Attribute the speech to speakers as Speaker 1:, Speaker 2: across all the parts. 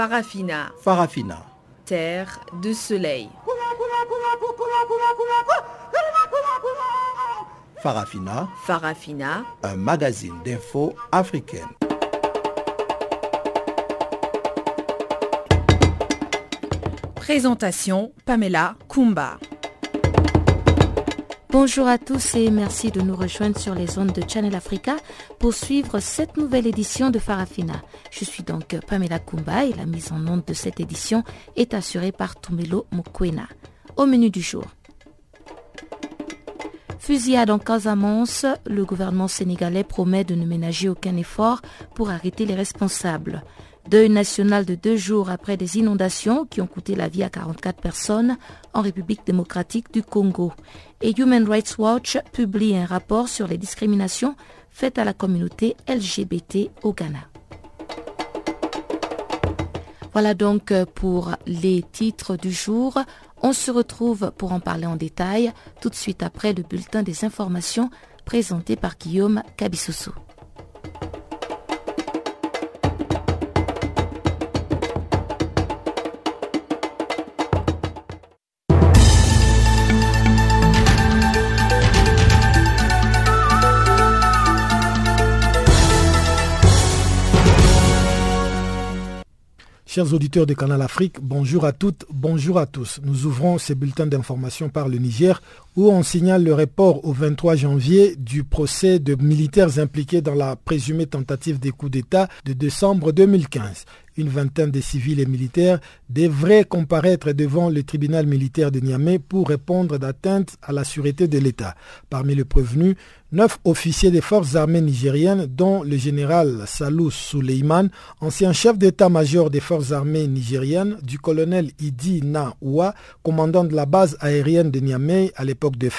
Speaker 1: Farafina.
Speaker 2: Farafina.
Speaker 1: Terre de soleil.
Speaker 2: Farafina.
Speaker 1: Farafina.
Speaker 2: Un magazine d'infos africaine.
Speaker 1: Présentation Pamela Kumba.
Speaker 3: Bonjour à tous et merci de nous rejoindre sur les ondes de Channel Africa pour suivre cette nouvelle édition de Farafina. Je suis donc Pamela Kumba et la mise en onde de cette édition est assurée par Tumelo Mokwena. Au menu du jour. Fusillade en Casamance, le gouvernement sénégalais promet de ne ménager aucun effort pour arrêter les responsables. Deuil national de deux jours après des inondations qui ont coûté la vie à 44 personnes en République démocratique du Congo. Et Human Rights Watch publie un rapport sur les discriminations faites à la communauté LGBT au Ghana. Voilà donc pour les titres du jour. On se retrouve pour en parler en détail tout de suite après le bulletin des informations présenté par Guillaume Kabissoso.
Speaker 4: Chers auditeurs de Canal Afrique, bonjour à toutes, bonjour à tous. Nous ouvrons ces bulletins d'information par le Niger où on signale le report au 23 janvier du procès de militaires impliqués dans la présumée tentative des coups d'État de décembre 2015 une vingtaine de civils et militaires devraient comparaître devant le tribunal militaire de Niamey pour répondre d'atteinte à la sûreté de l'État. Parmi les prévenus, neuf officiers des forces armées nigériennes, dont le général Salou Souleyman, ancien chef d'état-major des forces armées nigériennes, du colonel Idi Naoua, commandant de la base aérienne de Niamey à l'époque des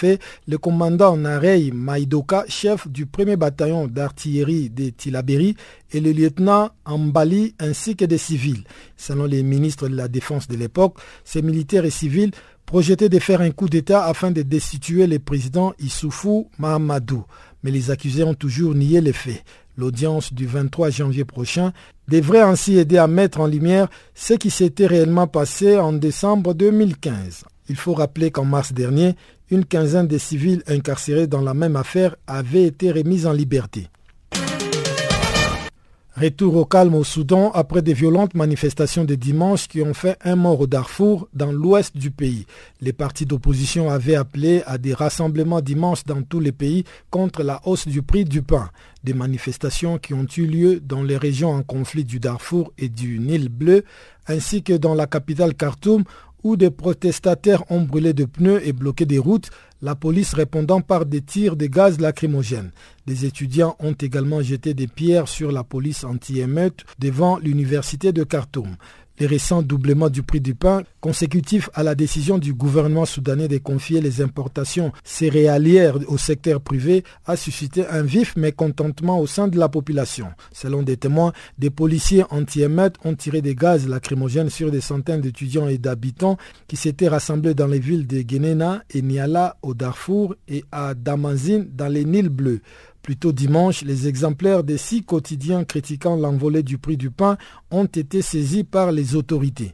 Speaker 4: le commandant Narey Maïdoka, chef du premier bataillon d'artillerie de Tilaberi, et le lieutenant Ambali ainsi que des civils. Selon les ministres de la Défense de l'époque, ces militaires et civils projetaient de faire un coup d'État afin de destituer le président Issoufou Mahamadou. Mais les accusés ont toujours nié les faits. L'audience du 23 janvier prochain devrait ainsi aider à mettre en lumière ce qui s'était réellement passé en décembre 2015. Il faut rappeler qu'en mars dernier, une quinzaine de civils incarcérés dans la même affaire avaient été remis en liberté. Retour au calme au Soudan après des violentes manifestations de dimanche qui ont fait un mort au Darfour dans l'ouest du pays. Les partis d'opposition avaient appelé à des rassemblements dimanche dans tous les pays contre la hausse du prix du pain. Des manifestations qui ont eu lieu dans les régions en conflit du Darfour et du Nil bleu ainsi que dans la capitale Khartoum où des protestataires ont brûlé de pneus et bloqué des routes, la police répondant par des tirs de gaz lacrymogènes. Des étudiants ont également jeté des pierres sur la police anti-émeute devant l'université de Khartoum les récents doublements du prix du pain consécutifs à la décision du gouvernement soudanais de confier les importations céréalières au secteur privé a suscité un vif mécontentement au sein de la population. Selon des témoins, des policiers anti-émeutes ont tiré des gaz lacrymogènes sur des centaines d'étudiants et d'habitants qui s'étaient rassemblés dans les villes de Guénéna et Niala au Darfour et à Damazine dans les Nils bleus. Plus tôt dimanche, les exemplaires des six quotidiens critiquant l'envolée du prix du pain ont été saisis par les autorités.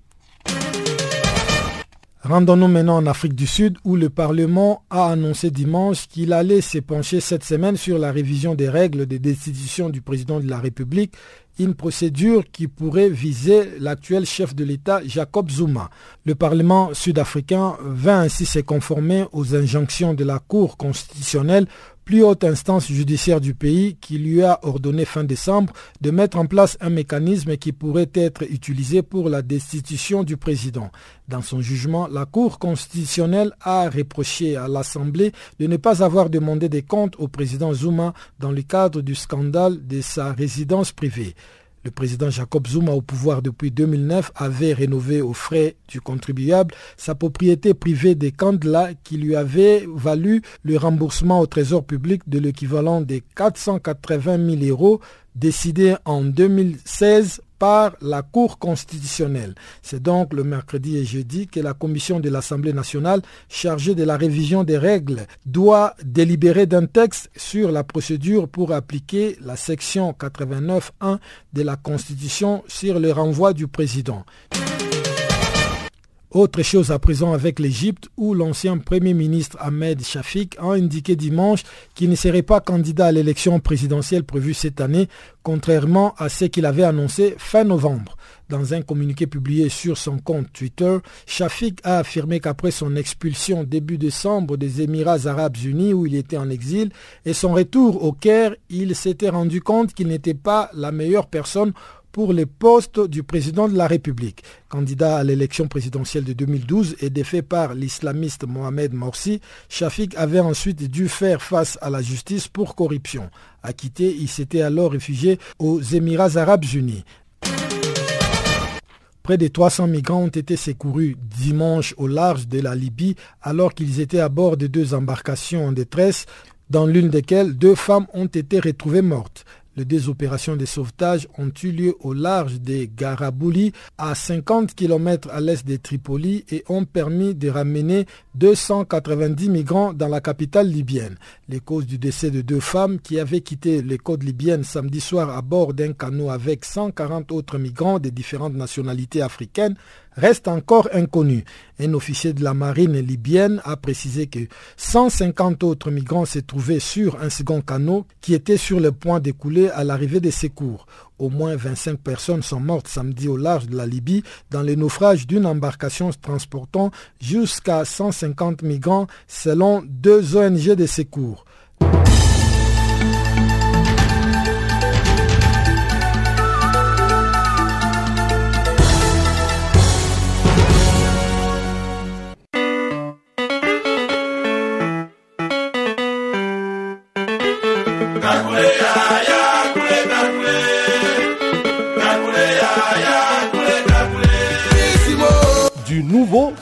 Speaker 4: Rendons-nous maintenant en Afrique du Sud où le Parlement a annoncé dimanche qu'il allait se pencher cette semaine sur la révision des règles de destitution du président de la République, une procédure qui pourrait viser l'actuel chef de l'État Jacob Zuma. Le Parlement sud-africain vint ainsi se conformer aux injonctions de la Cour constitutionnelle plus haute instance judiciaire du pays qui lui a ordonné fin décembre de mettre en place un mécanisme qui pourrait être utilisé pour la destitution du président. Dans son jugement, la Cour constitutionnelle a reproché à l'Assemblée de ne pas avoir demandé des comptes au président Zuma dans le cadre du scandale de sa résidence privée. Le président Jacob Zuma, au pouvoir depuis 2009, avait rénové aux frais du contribuable sa propriété privée des Kandla qui lui avait valu le remboursement au trésor public de l'équivalent des 480 000 euros décidé en 2016 par la Cour constitutionnelle. C'est donc le mercredi et jeudi que la commission de l'Assemblée nationale chargée de la révision des règles doit délibérer d'un texte sur la procédure pour appliquer la section 89.1 de la Constitution sur le renvoi du président. Autre chose à présent avec l'Égypte où l'ancien Premier ministre Ahmed Shafik a indiqué dimanche qu'il ne serait pas candidat à l'élection présidentielle prévue cette année, contrairement à ce qu'il avait annoncé fin novembre. Dans un communiqué publié sur son compte Twitter, Shafik a affirmé qu'après son expulsion début décembre des Émirats arabes unis où il était en exil et son retour au Caire, il s'était rendu compte qu'il n'était pas la meilleure personne pour les postes du président de la République. Candidat à l'élection présidentielle de 2012 et défait par l'islamiste Mohamed Morsi, Shafik avait ensuite dû faire face à la justice pour corruption. Acquitté, il s'était alors réfugié aux Émirats arabes unis. Près de 300 migrants ont été secourus dimanche au large de la Libye alors qu'ils étaient à bord de deux embarcations en détresse, dans l'une desquelles deux femmes ont été retrouvées mortes. Les deux opérations de sauvetage ont eu lieu au large des Garabouli, à 50 km à l'est de Tripoli, et ont permis de ramener 290 migrants dans la capitale libyenne. Les causes du décès de deux femmes qui avaient quitté les côtes libyennes samedi soir à bord d'un canot avec 140 autres migrants de différentes nationalités africaines reste encore inconnu. Un officier de la marine libyenne a précisé que 150 autres migrants se trouvaient sur un second canot qui était sur le point d'écouler à l'arrivée des secours. Au moins 25 personnes sont mortes samedi au large de la Libye dans le naufrage d'une embarcation transportant jusqu'à 150 migrants selon deux ONG de secours.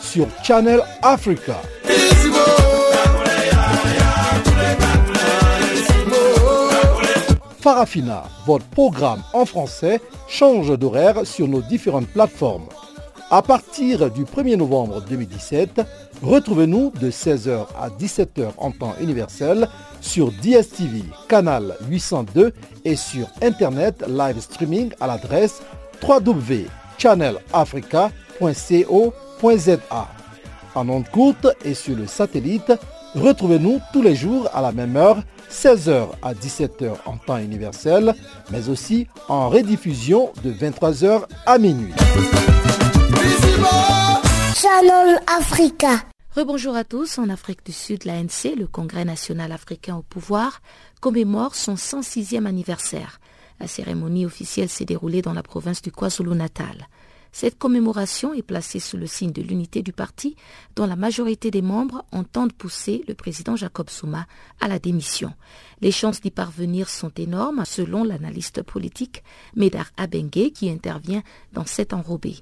Speaker 2: Sur Channel Africa. Farafina, votre programme en français, change d'horaire sur nos différentes plateformes. À partir du 1er novembre 2017, retrouvez-nous de 16h à 17h en temps universel sur DSTV, canal 802 et sur Internet live streaming à l'adresse www.channelafrica.co en ondes courte et sur le satellite, retrouvez-nous tous les jours à la même heure, 16h à 17h en temps universel, mais aussi en rediffusion de 23h à minuit.
Speaker 3: Channel Africa. Rebonjour à tous. En Afrique du Sud, l'ANC, le Congrès national africain au pouvoir, commémore son 106e anniversaire. La cérémonie officielle s'est déroulée dans la province du KwaZulu-Natal. Cette commémoration est placée sous le signe de l'unité du parti, dont la majorité des membres entendent pousser le président Jacob Souma à la démission. Les chances d'y parvenir sont énormes, selon l'analyste politique Médard Abengue, qui intervient dans cet enrobé.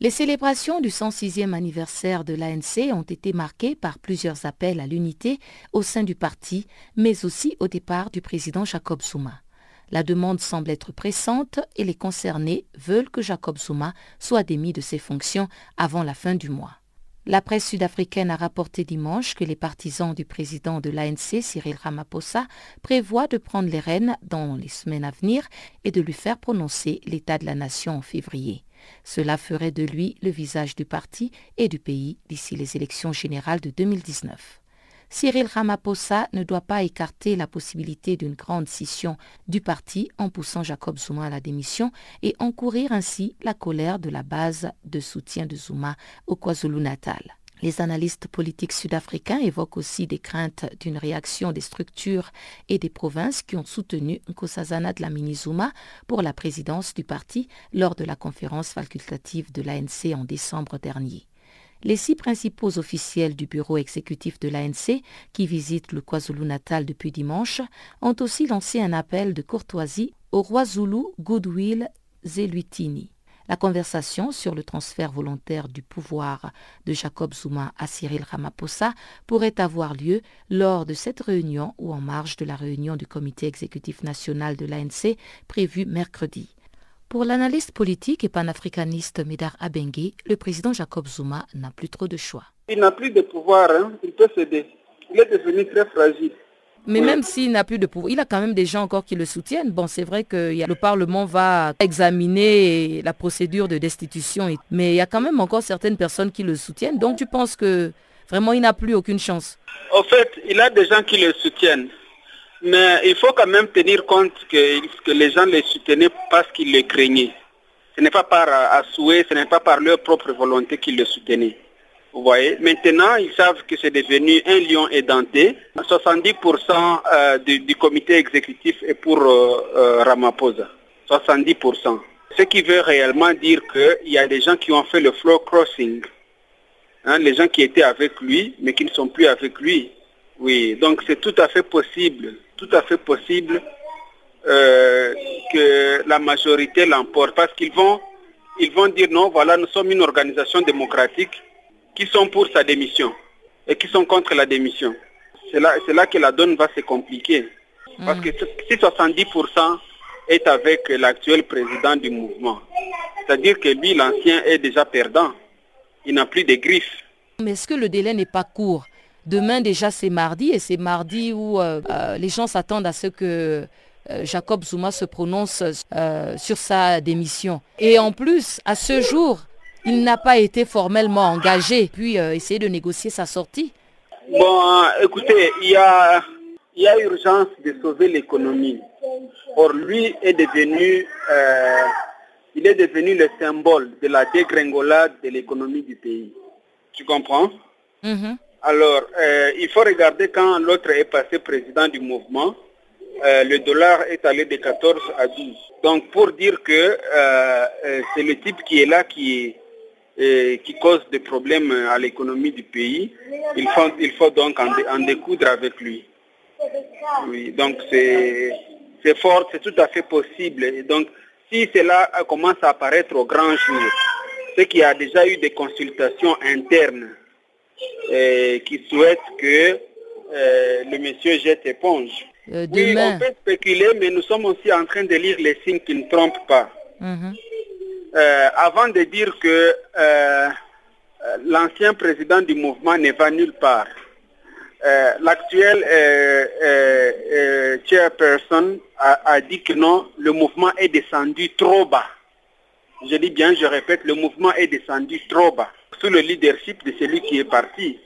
Speaker 3: Les célébrations du 106e anniversaire de l'ANC ont été marquées par plusieurs appels à l'unité au sein du parti, mais aussi au départ du président Jacob Souma. La demande semble être pressante et les concernés veulent que Jacob Zuma soit démis de ses fonctions avant la fin du mois. La presse sud-africaine a rapporté dimanche que les partisans du président de l'ANC, Cyril Ramaphosa, prévoient de prendre les rênes dans les semaines à venir et de lui faire prononcer l'état de la nation en février. Cela ferait de lui le visage du parti et du pays d'ici les élections générales de 2019. Cyril Ramaphosa ne doit pas écarter la possibilité d'une grande scission du parti en poussant Jacob Zuma à la démission et encourir ainsi la colère de la base de soutien de Zuma au KwaZulu-Natal. Les analystes politiques sud-africains évoquent aussi des craintes d'une réaction des structures et des provinces qui ont soutenu Nkosazana Dlamini Zuma pour la présidence du parti lors de la conférence facultative de l'ANC en décembre dernier. Les six principaux officiels du bureau exécutif de l'ANC, qui visitent le KwaZulu-Natal depuis dimanche, ont aussi lancé un appel de courtoisie au roi Zulu Goodwill Zeluitini. La conversation sur le transfert volontaire du pouvoir de Jacob Zuma à Cyril Ramaphosa pourrait avoir lieu lors de cette réunion ou en marge de la réunion du comité exécutif national de l'ANC prévue mercredi. Pour l'analyste politique et panafricaniste Médard Abengue, le président Jacob Zuma n'a plus trop de choix.
Speaker 5: Il n'a plus de pouvoir, hein. il peut céder. Il est devenu très fragile.
Speaker 3: Mais même s'il n'a plus de pouvoir, il a quand même des gens encore qui le soutiennent. Bon, c'est vrai que le Parlement va examiner la procédure de destitution, mais il y a quand même encore certaines personnes qui le soutiennent. Donc tu penses que vraiment il n'a plus aucune chance?
Speaker 5: En fait, il a des gens qui le soutiennent. Mais il faut quand même tenir compte que, les gens le soutenaient parce qu'ils le craignaient. Ce n'est pas par à souhait, ce n'est pas par leur propre volonté qu'ils le soutenaient. Vous voyez, maintenant, ils savent que c'est devenu un lion édenté. 70% euh, du, comité exécutif est pour euh, euh, Ramaphosa. 70%. Ce qui veut réellement dire qu'il y a des gens qui ont fait le floor crossing. Hein, les gens qui étaient avec lui, mais qui ne sont plus avec lui. Oui, donc c'est tout à fait possible, tout à fait possible que la majorité l'emporte. Parce qu'ils vont, ils vont dire non, voilà, nous sommes une organisation démocratique qui sont pour sa démission et qui sont contre la démission. C'est là, là que la donne va se compliquer. Parce que si 70% est avec l'actuel président du mouvement, c'est-à-dire que lui, l'ancien, est déjà perdant. Il n'a plus de griffes.
Speaker 3: Mais est-ce que le délai n'est pas court? Demain déjà c'est mardi et c'est mardi où euh, euh, les gens s'attendent à ce que euh, Jacob Zuma se prononce sur sa démission. Et en plus, à ce jour, il n'a pas été formellement engagé, puis essayer de négocier sa sortie
Speaker 5: Bon, écoutez, il y a, il y a urgence de sauver l'économie. Or, lui est devenu, euh, il est devenu le symbole de la dégringolade de l'économie du pays. Tu comprends? Mm-hmm. Alors, euh, il faut regarder quand l'autre est passé président du mouvement, le dollar est allé de 14 à 12. Donc, pour dire que c'est le type qui est là qui qui cause des problèmes à l'économie du pays, il faut, il faut donc en, découdre avec lui. Oui, donc c'est fort, c'est tout à fait possible. Et donc, si cela commence à apparaître au grand jour, c'est qu'il y a déjà eu des consultations internes qui souhaitent que euh, le monsieur jette éponge. Euh, oui, on peut spéculer, mais nous sommes aussi en train de lire les signes qui ne trompent pas. Mhm. Euh, avant de dire que l'ancien président du mouvement ne va nulle part, l'actuel chairperson a, a, dit que non, le mouvement est descendu trop bas. Je dis bien, je répète, le mouvement est descendu trop bas sous le leadership de celui qui est parti.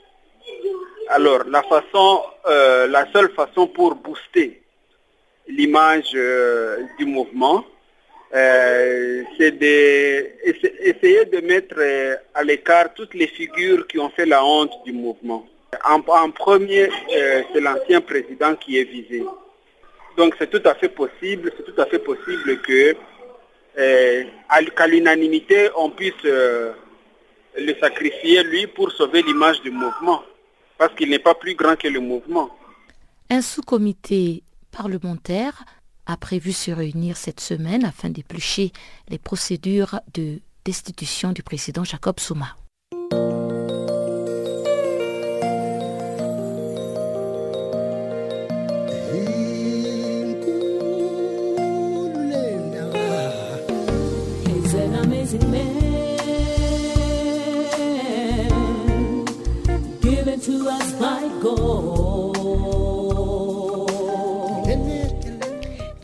Speaker 5: Alors, la façon, la seule façon pour booster l'image du mouvement, euh, c'est d'essayer de, mettre euh, à l'écart toutes les figures qui ont fait la honte du mouvement. En, premier, euh, c'est l'ancien président qui est visé. Donc c'est tout à fait possible, c'est tout à fait possible que qu'à l'unanimité, on puisse le sacrifier lui pour sauver l'image du mouvement, parce qu'il n'est pas plus grand que le mouvement.
Speaker 3: Un sous-comité parlementaire a prévu se réunir cette semaine afin d'éplucher les procédures de destitution du président Jacob Souma.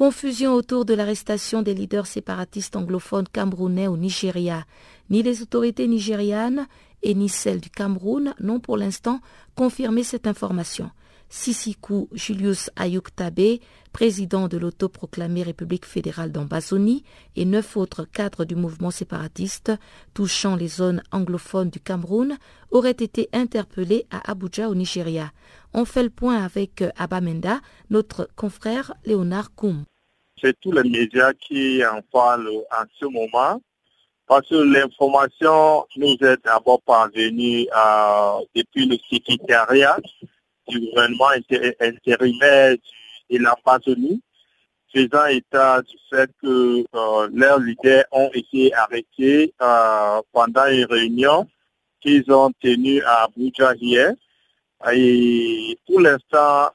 Speaker 3: Confusion autour de l'arrestation des leaders séparatistes anglophones camerounais au Nigeria. Ni les autorités nigérianes et ni celles du Cameroun n'ont pour l'instant confirmé cette information. Sissikou Julius Ayuk Tabe, président de l'autoproclamée République fédérale d'Ambazonie, et neuf autres cadres du mouvement séparatiste touchant les zones anglophones du Cameroun auraient été interpellés à Abuja au Nigeria. On fait le point avec Abamenda, notre confrère Léonard Koum
Speaker 6: c'est tous les médias qui en parlent en ce moment. Parce que l'information nous est d'abord parvenue euh, depuis le secrétariat du gouvernement intérimaire de l'Amazonie, faisant état du fait que euh, leurs leaders ont été arrêtés euh, pendant une réunion qu'ils ont tenue à Abuja hier. Et pour l'instant,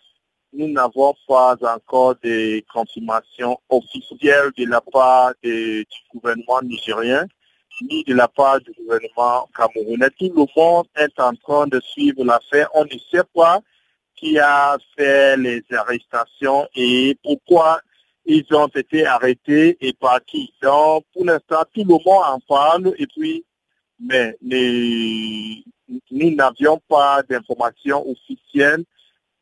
Speaker 6: nous n'avons pas encore de confirmation officielle de la part du gouvernement nigérien ni de la part du gouvernement camerounais. Tout le monde est en train de suivre l'affaire. On ne sait pas qui a fait les arrestations et pourquoi ils ont été arrêtés et par qui. Donc, pour l'instant, tout le monde en parle et puis, mais nous n'avions pas d'informations officielles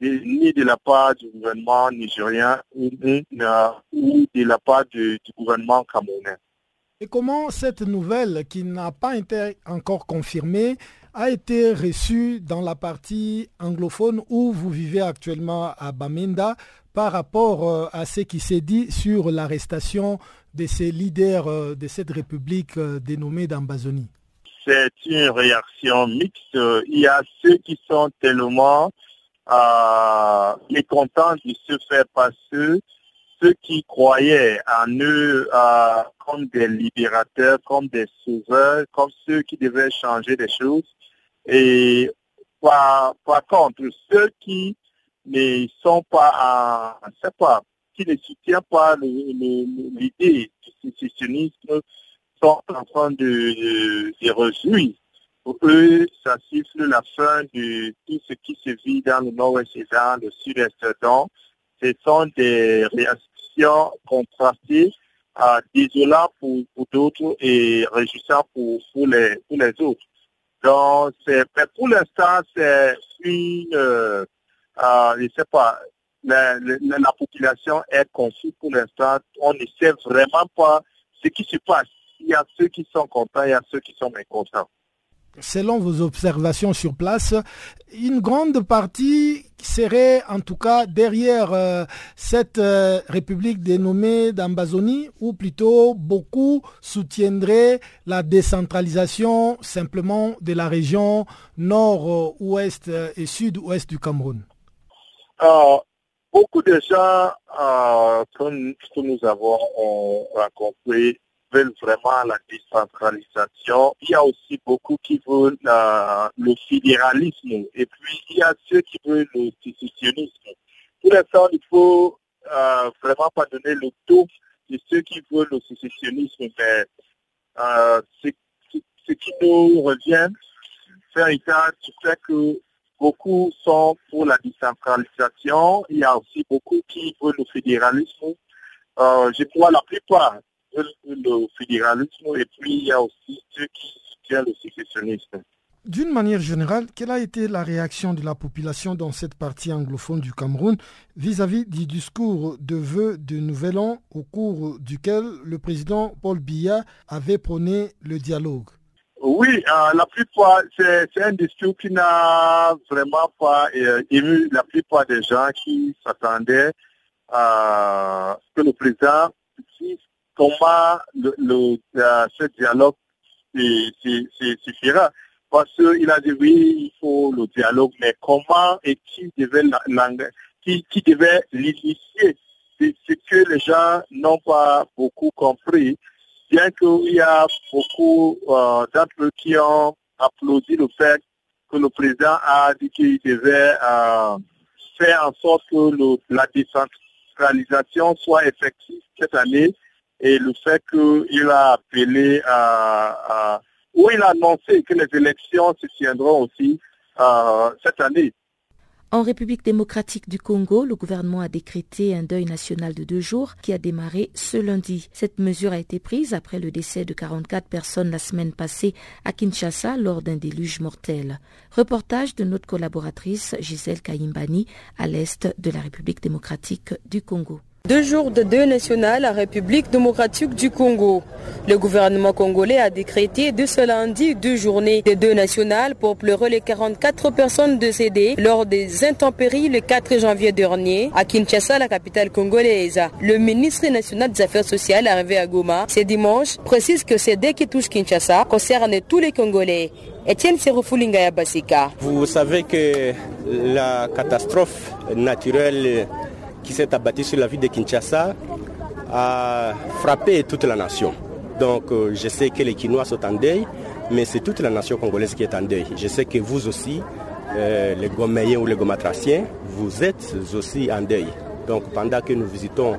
Speaker 6: ni de la part du gouvernement nigérien ou, de la part du, gouvernement camerounais.
Speaker 4: Et comment cette nouvelle, qui n'a pas été encore confirmée, a été reçue dans la partie anglophone où vous vivez actuellement à Bamenda par rapport euh, à ce qui s'est dit sur l'arrestation de ces leaders euh, de cette république euh, dénommée d'Ambazonie
Speaker 6: C'est une réaction mixte. Il y a ceux qui sont tellement mécontents de se faire passer, ceux qui croyaient en eux comme des libérateurs, comme des sauveurs, comme ceux qui devaient changer les choses. Et par, contre, ceux qui ne sont pas, qui ne soutiennent pas l'idée du sécessionnisme sont en train de, de, de réjouir pour eux, ça siffle la fin de tout ce qui se vit dans le nord-ouest et dans le sud-est. Donc, ce sont des réactions contrastées, euh, désolantes pour, d'autres et réjouissantes pour les autres. Donc, c'est, pour l'instant, c'est une, euh, euh, je sais pas, la, la, population est confuse pour l'instant. On ne sait vraiment pas ce qui se passe. Il y a ceux qui sont contents, il y a ceux qui sont mécontents
Speaker 4: selon vos observations sur place, une grande partie serait en tout cas derrière euh, cette euh, république dénommée d'Ambazonie ou plutôt beaucoup soutiendraient la décentralisation simplement de la région nord-ouest et sud-ouest du Cameroun.
Speaker 6: Beaucoup de gens euh, que, nous avons rencontrés veulent vraiment la décentralisation. Il y a aussi beaucoup qui veulent le fédéralisme et puis il y a ceux qui veulent le sécessionnisme. Pour l'instant, il faut euh, vraiment pas donner le taux de ceux qui veulent le sécessionnisme, mais euh, ce, qui nous revient, faire état du fait que beaucoup sont pour la décentralisation, il y a aussi beaucoup qui veulent le fédéralisme. Euh, je crois la plupart le fédéralisme et puis il y a aussi ceux qui soutiennent le sécessionnisme.
Speaker 4: D'une manière générale, quelle a été la réaction de la population dans cette partie anglophone du Cameroun vis-à-vis du discours de vœux de Nouvel An au cours duquel le président Paul Biya avait prôné le dialogue?
Speaker 6: Oui, euh, la plupart, c'est un discours qui n'a vraiment pas euh, ému la plupart des gens qui s'attendaient à ce que le président puisse comment le, euh, ce dialogue suffira. Parce qu'il a dit oui, il faut le dialogue, mais comment et qui devait, qui, qui devait l'initier? C'est ce que les gens n'ont pas beaucoup compris, bien qu'il y a beaucoup euh, d'entre eux qui ont applaudi le fait que le président a dit qu'il devait euh, faire en sorte que la décentralisation soit effective cette année et le fait qu'il a appelé à, ou il a annoncé que les élections se tiendront aussi euh, cette année.
Speaker 3: En République démocratique du Congo, le gouvernement a décrété un deuil national de deux jours qui a démarré ce lundi. Cette mesure a été prise après le décès de 44 personnes la semaine passée à Kinshasa lors d'un déluge mortel. Reportage de notre collaboratrice Gisèle Kayimbani à l'est de la République démocratique du Congo.
Speaker 7: Deux jours de deuil national à République démocratique du Congo. Le gouvernement congolais a décrété de ce lundi deux journées de deuil national pour pleurer les 44 personnes décédées lors des intempéries le 4 janvier dernier à Kinshasa, la capitale congolaise. Le ministre national des Affaires sociales arrivé à Goma ce dimanche précise que ces deuils qui touchent Kinshasa concernent tous les Congolais. Etienne Seroufoulinga Basika.
Speaker 8: Vous savez que la catastrophe naturelle qui s'est abattu sur la ville de Kinshasa a frappé toute la nation. Donc euh, je sais que les Quinois sont en deuil, mais c'est toute la nation congolaise qui est en deuil. Je sais que vous aussi, euh, les Goméens ou les Gomatraciens, vous êtes aussi en deuil. Donc pendant que nous visitons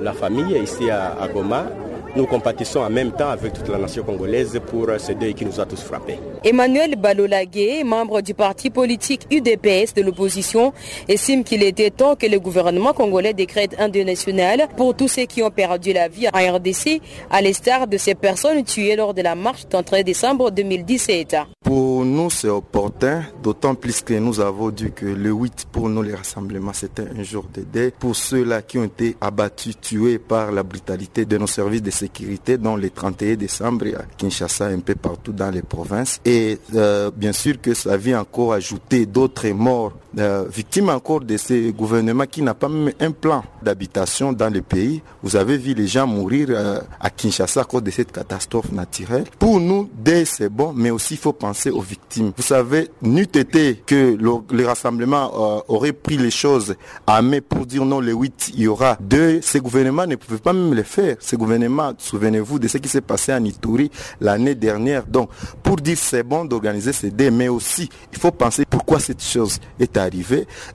Speaker 8: la famille ici à Goma, nous compatissons en même temps avec toute la nation congolaise pour ce deuil qui nous a tous frappés.
Speaker 7: Emmanuel Balolagué, membre du parti politique UDPS de l'opposition, estime qu'il était temps que le gouvernement congolais décrète un deuil national pour tous ceux qui ont perdu la vie en RDC, à l'instar de ces personnes tuées lors de la marche 31 décembre 2017.
Speaker 9: Pour nous, c'est opportun, d'autant plus que nous avons dit que le 8 pour nous, les rassemblements, c'était un jour de deuil. Pour ceux-là qui ont été abattus, tués par la brutalité de nos services de sécurité, dont le 31 décembre à Kinshasa, un peu partout dans les provinces. Et euh, bien sûr que ça vient encore ajouter d'autres morts, euh, victimes encore de ce gouvernement qui n'a pas même un plan d'habitation dans le pays. Vous avez vu les gens mourir euh, à Kinshasa à cause de cette catastrophe naturelle. Pour nous, dès c'est bon, mais aussi il faut penser aux victimes. Vous savez, n'eût été que le, le rassemblement euh, aurait pris les choses à main pour dire non, le 8, il y aura deux. Ces gouvernements ne pouvaient pas même le faire. Ces gouvernements, souvenez-vous de ce qui s'est passé en Ituri l'année dernière. Donc, pour dire c'est bon d'organiser ces dés, mais aussi, il faut penser pourquoi cette chose est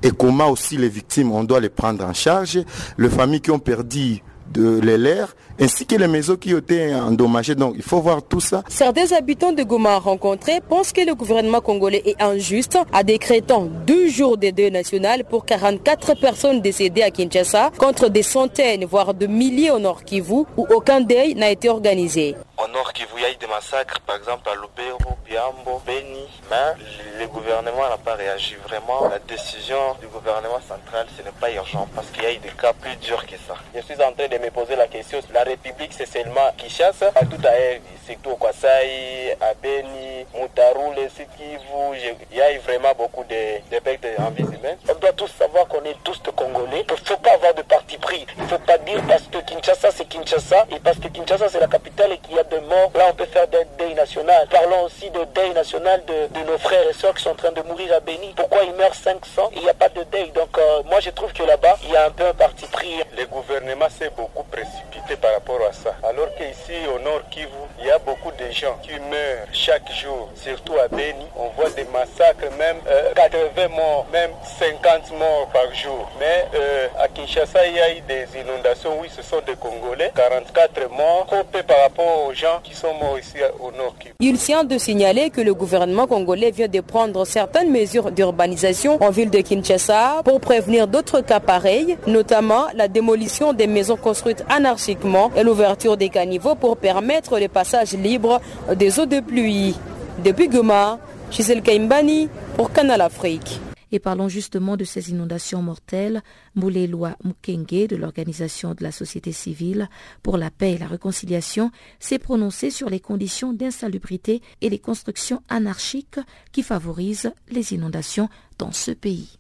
Speaker 9: et comment aussi les victimes, on doit les prendre en charge. Les familles qui ont perdu de l'air ainsi que les maisons qui ont été endommagées. Donc il faut voir tout ça.
Speaker 7: Certains habitants de Goma rencontrés pensent que le gouvernement congolais est injuste en décrétant deux jours de deuil national pour 44 personnes décédées à Kinshasa contre des centaines, voire de milliers au Nord Kivu où aucun deuil n'a été organisé.
Speaker 10: Au Nord Kivu, il y a eu des massacres, par exemple à Lubero, Biambo, Beni, mais le gouvernement n'a pas réagi vraiment. La décision du gouvernement central, ce n'est pas urgent parce qu'il y a eu des cas plus durs que ça. Je suis en train de me poser la question, la République c'est seulement Kinshasa, à tout ailleurs, surtout au Kwasai, à Beni, Mutaru, le Kivu, il y a vraiment beaucoup de, de pertes en humaine. On doit tous savoir qu'on est tous Congolais. Il ne faut pas avoir de parti pris. Il ne faut pas dire parce que Kinshasa c'est Kinshasa et parce que Kinshasa c'est la capitale et qu'il y a de morts, là on peut faire des deuil national. Parlons aussi de deuil national de, de, nos frères et sœurs qui sont en train de mourir à Beni. Pourquoi ils meurent 500 Il n'y a pas de deuil. Donc euh, moi je trouve que là-bas, il y a un peu un parti pris.
Speaker 11: Le gouvernement s'est beaucoup précipité par rapport à ça. Alors qu'ici au nord Kivu, il y a beaucoup de gens qui meurent chaque jour, surtout à Beni. On voit des massacres, même euh, 80 morts, même 50 morts par jour. Mais euh, à Kinshasa, il y a eu des inondations. Oui, ce sont des Congolais. 44 morts, coupés par rapport aux gens qui sont morts ici au nord Kivu.
Speaker 7: Il tient de signaler que le gouvernement congolais vient de prendre certaines mesures d'urbanisation en ville de Kinshasa pour prévenir d'autres cas pareils, notamment la démolition des maisons construites anarchiquement et l'ouverture des caniveaux pour permettre le passage libre des eaux de pluie. Depuis Goma, Gisèle Kaimbani pour Canal Afrique.
Speaker 3: Et parlons justement de ces inondations mortelles. Moulelwa Mukenge de l'Organisation de la société civile pour la paix et la réconciliation s'est prononcé sur les conditions d'insalubrité et les constructions anarchiques qui favorisent les inondations dans ce pays.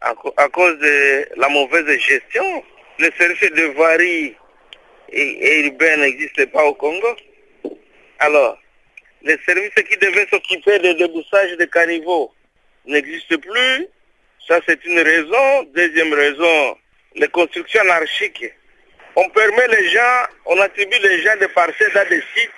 Speaker 12: À, à cause de la mauvaise gestion, le service de voirie et, et urbain n'existe pas au Congo? Alors, les services qui devaient s'occuper de déboussage de caniveaux n'existe plus. Ça, c'est une raison. Deuxième raison, les constructions anarchiques. On permet les gens, on attribue les gens des parcelles dans des sites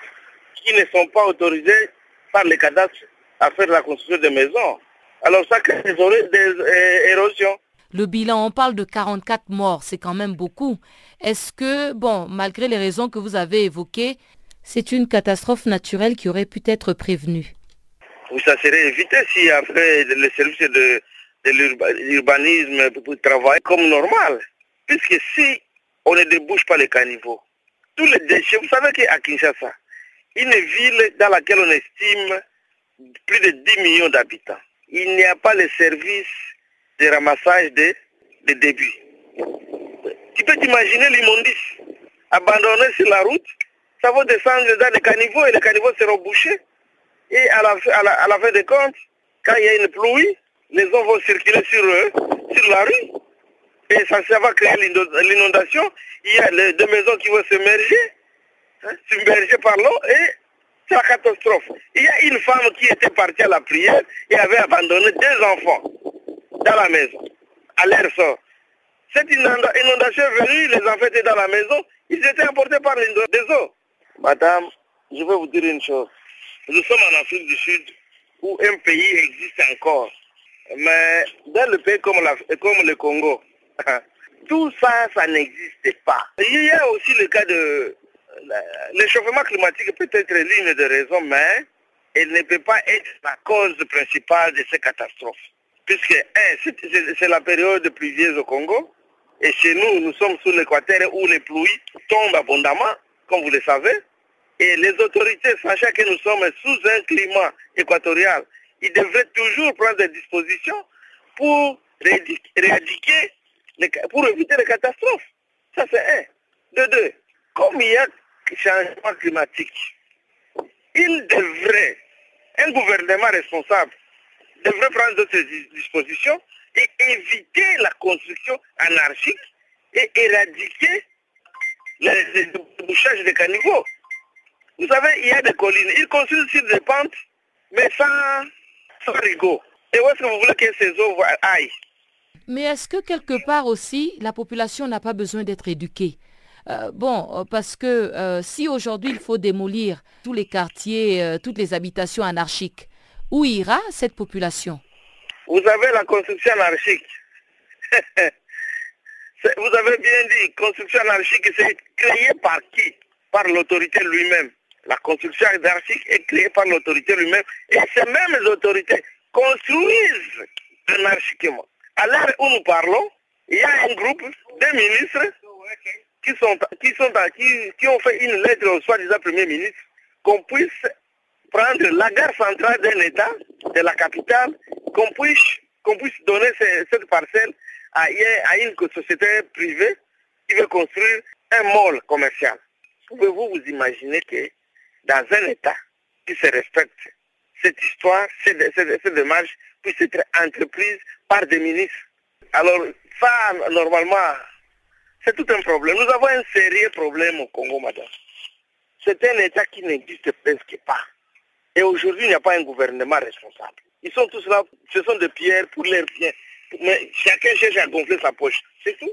Speaker 12: qui ne sont pas autorisés par les cadastres à faire la construction de maisons. Alors ça crée des, des euh, érosions.
Speaker 3: Le bilan, on parle de 44 morts, c'est quand même beaucoup. Est-ce que, bon, malgré les raisons que vous avez évoquées, c'est une catastrophe naturelle qui aurait pu être prévenue?
Speaker 12: Oui, ça serait évité si après le service de, de l'urbanisme pour travailler comme normal. Puisque si on ne débouche pas les caniveaux, tous les déchets, vous savez qu'à Kinshasa, une ville dans laquelle on estime plus de 10 millions d'habitants, il n'y a pas le service de ramassage de, de. Tu peux t'imaginer l'immondice abandonné sur la route, ça va descendre dans les caniveaux et les caniveaux seront bouchés. Et à la, fin des comptes, quand il y a une pluie, les eaux vont circuler sur, eux, sur la rue. Et ça, va créer l'inondation. Il y a les deux maisons qui vont s'émerger, hein, submerger par l'eau, et c'est la catastrophe. Il y a une femme qui était partie à la prière et avait abandonné deux enfants dans la maison, à l'air sort. Cette inondation est venue, les enfants étaient dans la maison, ils étaient emportés par les eaux. Madame, je vais vous dire une chose. Nous sommes en Afrique du Sud où un pays existe encore. Mais dans le pays comme, comme le Congo, tout ça, ça n'existe pas. Il y a aussi le cas de l'échauffement climatique peut être l'une des raisons, mais elle ne peut pas être la cause principale de ces catastrophes. Puisque, c'est la période pluvieuse au Congo, et chez nous, nous sommes sous l'équateur où les pluies tombent abondamment, comme vous le savez. Et les autorités, sachant que nous sommes sous un climat équatorial, ils devraient toujours prendre des dispositions pour éradiquer, pour éviter les catastrophes. Ça, c'est un. De deux, comme il y a changement climatique, il devrait, un gouvernement responsable devrait prendre d'autres dispositions et éviter la construction anarchique et éradiquer le débouchage des caniveaux. Vous savez, il y a des collines, ils construisent sur des pentes, mais sans, sans. Et où est-ce que vous voulez que ces eaux aillent?
Speaker 3: Mais est-ce que quelque part aussi, la population n'a pas besoin d'être éduquée? Euh, bon, euh, parce que euh, si aujourd'hui il faut démolir tous les quartiers, toutes les habitations anarchiques, où ira cette population?
Speaker 12: Vous avez la construction anarchique. vous avez bien dit, construction anarchique, c'est créé par qui? Par l'autorité lui-même. La construction anarchique est créée par l'autorité lui-même. Et ces mêmes autorités construisent anarchiquement. À l'heure où nous parlons, il y a un groupe de ministres qui, sont, qui, qui ont fait une lettre au soi-disant Premier ministre qu'on puisse prendre la gare centrale d'un État, de la capitale, qu'on puisse, puisse donner cette parcelle à, une société privée qui veut construire un mall commercial. Pouvez-vous vous imaginer que dans un État qui se respecte, cette histoire, cette, démarche puisse être entreprise par des ministres? Alors, ça, normalement, c'est tout un problème. Nous avons un sérieux problème au Congo, madame. C'est un État qui n'existe presque pas. Et aujourd'hui, il n'y a pas un gouvernement responsable. Ils sont tous là, ce sont des pierres pour leur bien. Mais chacun cherche à gonfler sa poche. C'est tout.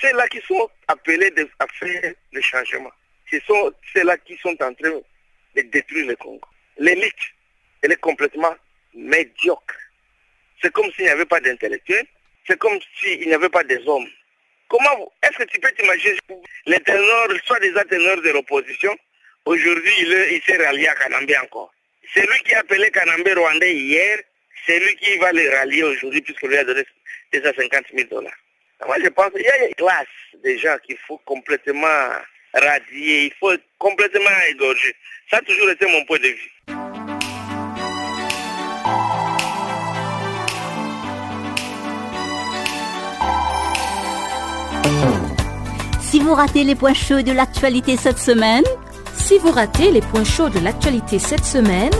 Speaker 12: C'est là qui sont appelés à faire le changement. Ce sont ceux-là qui sont en train de détruire le Congo. L'élite, elle est complètement médiocre. C'est comme s'il n'y avait pas d'intellectuels. C'est comme s'il n'y avait pas des hommes. Comment est-ce que tu peux t'imaginer les ténors, soit des ténors de l'opposition, aujourd'hui il, il s'est rallié à Kanambé encore? C'est lui qui a appelé Kanambé rwandais hier, c'est lui qui va le rallier aujourd'hui puisqu'il lui a donné 250 000 dollars. Moi, je pense qu'il y a une classe de gens qu'il faut complètement radier, il faut complètement égorger. Ça a toujours été mon point de vue.
Speaker 13: Si vous ratez les points chauds de l'actualité cette semaine,
Speaker 3: si vous ratez les points chauds de l'actualité cette semaine,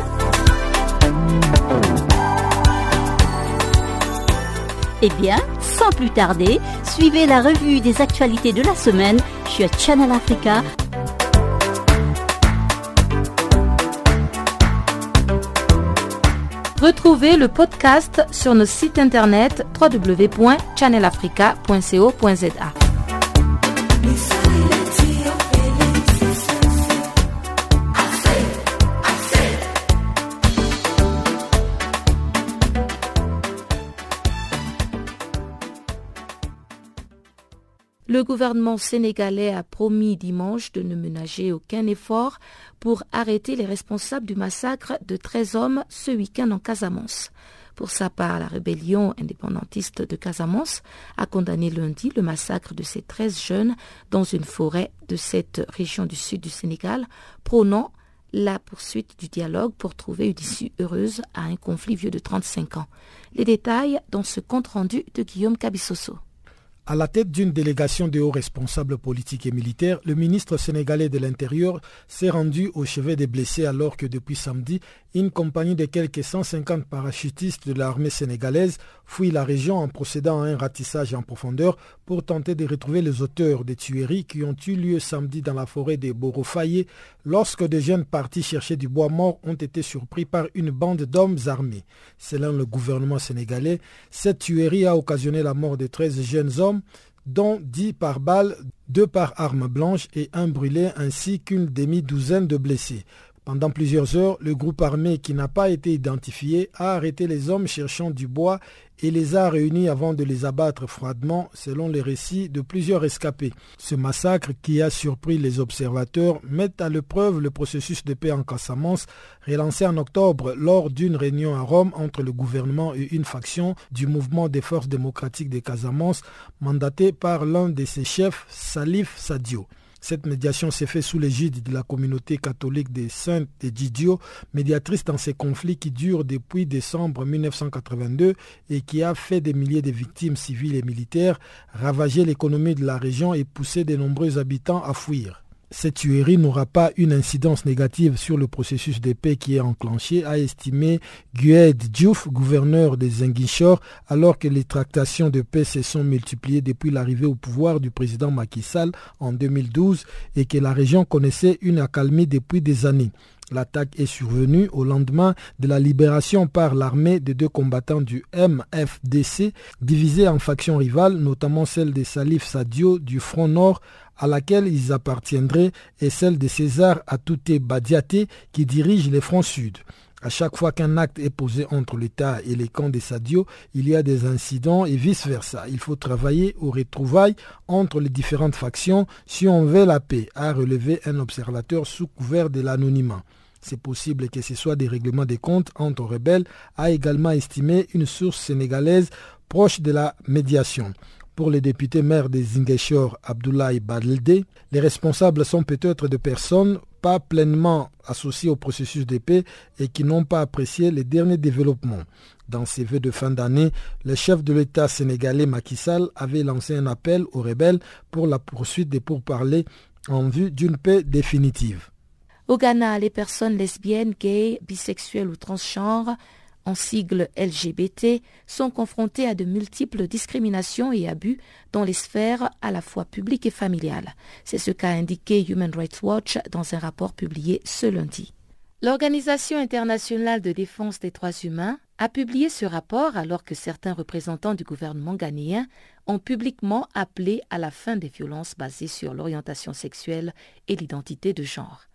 Speaker 13: eh bien, sans plus tarder, suivez la revue des actualités de la semaine sur Channel Africa.
Speaker 3: Retrouvez le podcast sur nos sites internet www.channelafrica.co.za. Le gouvernement sénégalais a promis dimanche de ne ménager aucun effort pour arrêter les responsables du massacre de 13 hommes ce week-end en Casamance. Pour sa part, la rébellion indépendantiste de Casamance a condamné lundi le massacre de ces 13 jeunes dans une forêt de cette région du sud du Sénégal, prônant la poursuite du dialogue pour trouver une issue heureuse à un conflit vieux de 35 ans. Les détails dans ce compte rendu de Guillaume Cabissoso.
Speaker 4: À la tête d'une délégation de hauts responsables politiques et militaires, le ministre sénégalais de l'Intérieur s'est rendu au chevet des blessés alors que depuis samedi, une compagnie de quelques 150 parachutistes de l'armée sénégalaise fouille la région en procédant à un ratissage en profondeur pour tenter de retrouver les auteurs des tueries qui ont eu lieu samedi dans la forêt de Borofaye lorsque des jeunes partis chercher du bois mort ont été surpris par une bande d'hommes armés. Selon le gouvernement sénégalais, cette tuerie a occasionné la mort de 13 jeunes hommes dont 10 par balle, 2 par arme blanche et un brûlé ainsi qu'une demi-douzaine de blessés. Pendant plusieurs heures, le groupe armé qui n'a pas été identifié a arrêté les hommes cherchant du bois et les a réunis avant de les abattre froidement selon les récits de plusieurs escapés. Ce massacre qui a surpris les observateurs met à l'épreuve le processus de paix en Casamance relancé en octobre lors d'une réunion à Rome entre le gouvernement et une faction du mouvement des forces démocratiques de Casamance mandaté par l'un de ses chefs, Salif Sadio. Cette médiation s'est faite sous l'égide de la communauté catholique des Saintes et Didio, médiatrice dans ces conflits qui durent depuis décembre 1982 et qui a fait des milliers de victimes civiles et militaires, ravagé l'économie de la région et poussé de nombreux habitants à fuir. Cette tuerie n'aura pas une incidence négative sur le processus de paix qui est enclenché, a estimé Gued Diouf, gouverneur des Zinguichor, alors que les tractations de paix se sont multipliées depuis l'arrivée au pouvoir du président Macky Sall en 2012 et que la région connaissait une accalmie depuis des années. L'attaque est survenue au lendemain de la libération par l'armée de deux combattants du MFDC, divisés en factions rivales, notamment celle de Salif Sadio du Front Nord, à laquelle ils appartiendraient, et celle de César Atouté Badiaté, qui dirige les fronts sud. À chaque fois qu'un acte est posé entre l'État et les camps des Sadio, il y a des incidents et vice-versa. Il faut travailler aux retrouvailles entre les différentes factions si on veut la paix, a relevé un observateur sous couvert de l'anonymat. C'est possible que ce soit des règlements des comptes entre rebelles, a également estimé une source sénégalaise proche de la médiation. Pour le député maire des Zingeshore, Abdoulaye Badelde, les responsables sont peut-être de personnes pas pleinement associées au processus de paix et qui n'ont pas apprécié les derniers développements. Dans ses vœux de fin d'année, le chef de l'État sénégalais Macky Sall avait lancé un appel aux rebelles pour la poursuite des pourparlers en vue d'une paix définitive.
Speaker 3: Au Ghana, les personnes lesbiennes, gays, bisexuelles ou transgenres en sigle LGBT, sont confrontés à de multiples discriminations et abus dans les sphères à la fois publiques et familiales. C'est ce qu'a indiqué Human Rights Watch dans un rapport publié ce lundi. L'Organisation internationale de défense des droits humains a publié ce rapport alors que certains représentants du gouvernement ghanéen ont publiquement appelé à la fin des violences basées sur l'orientation sexuelle et l'identité de genre.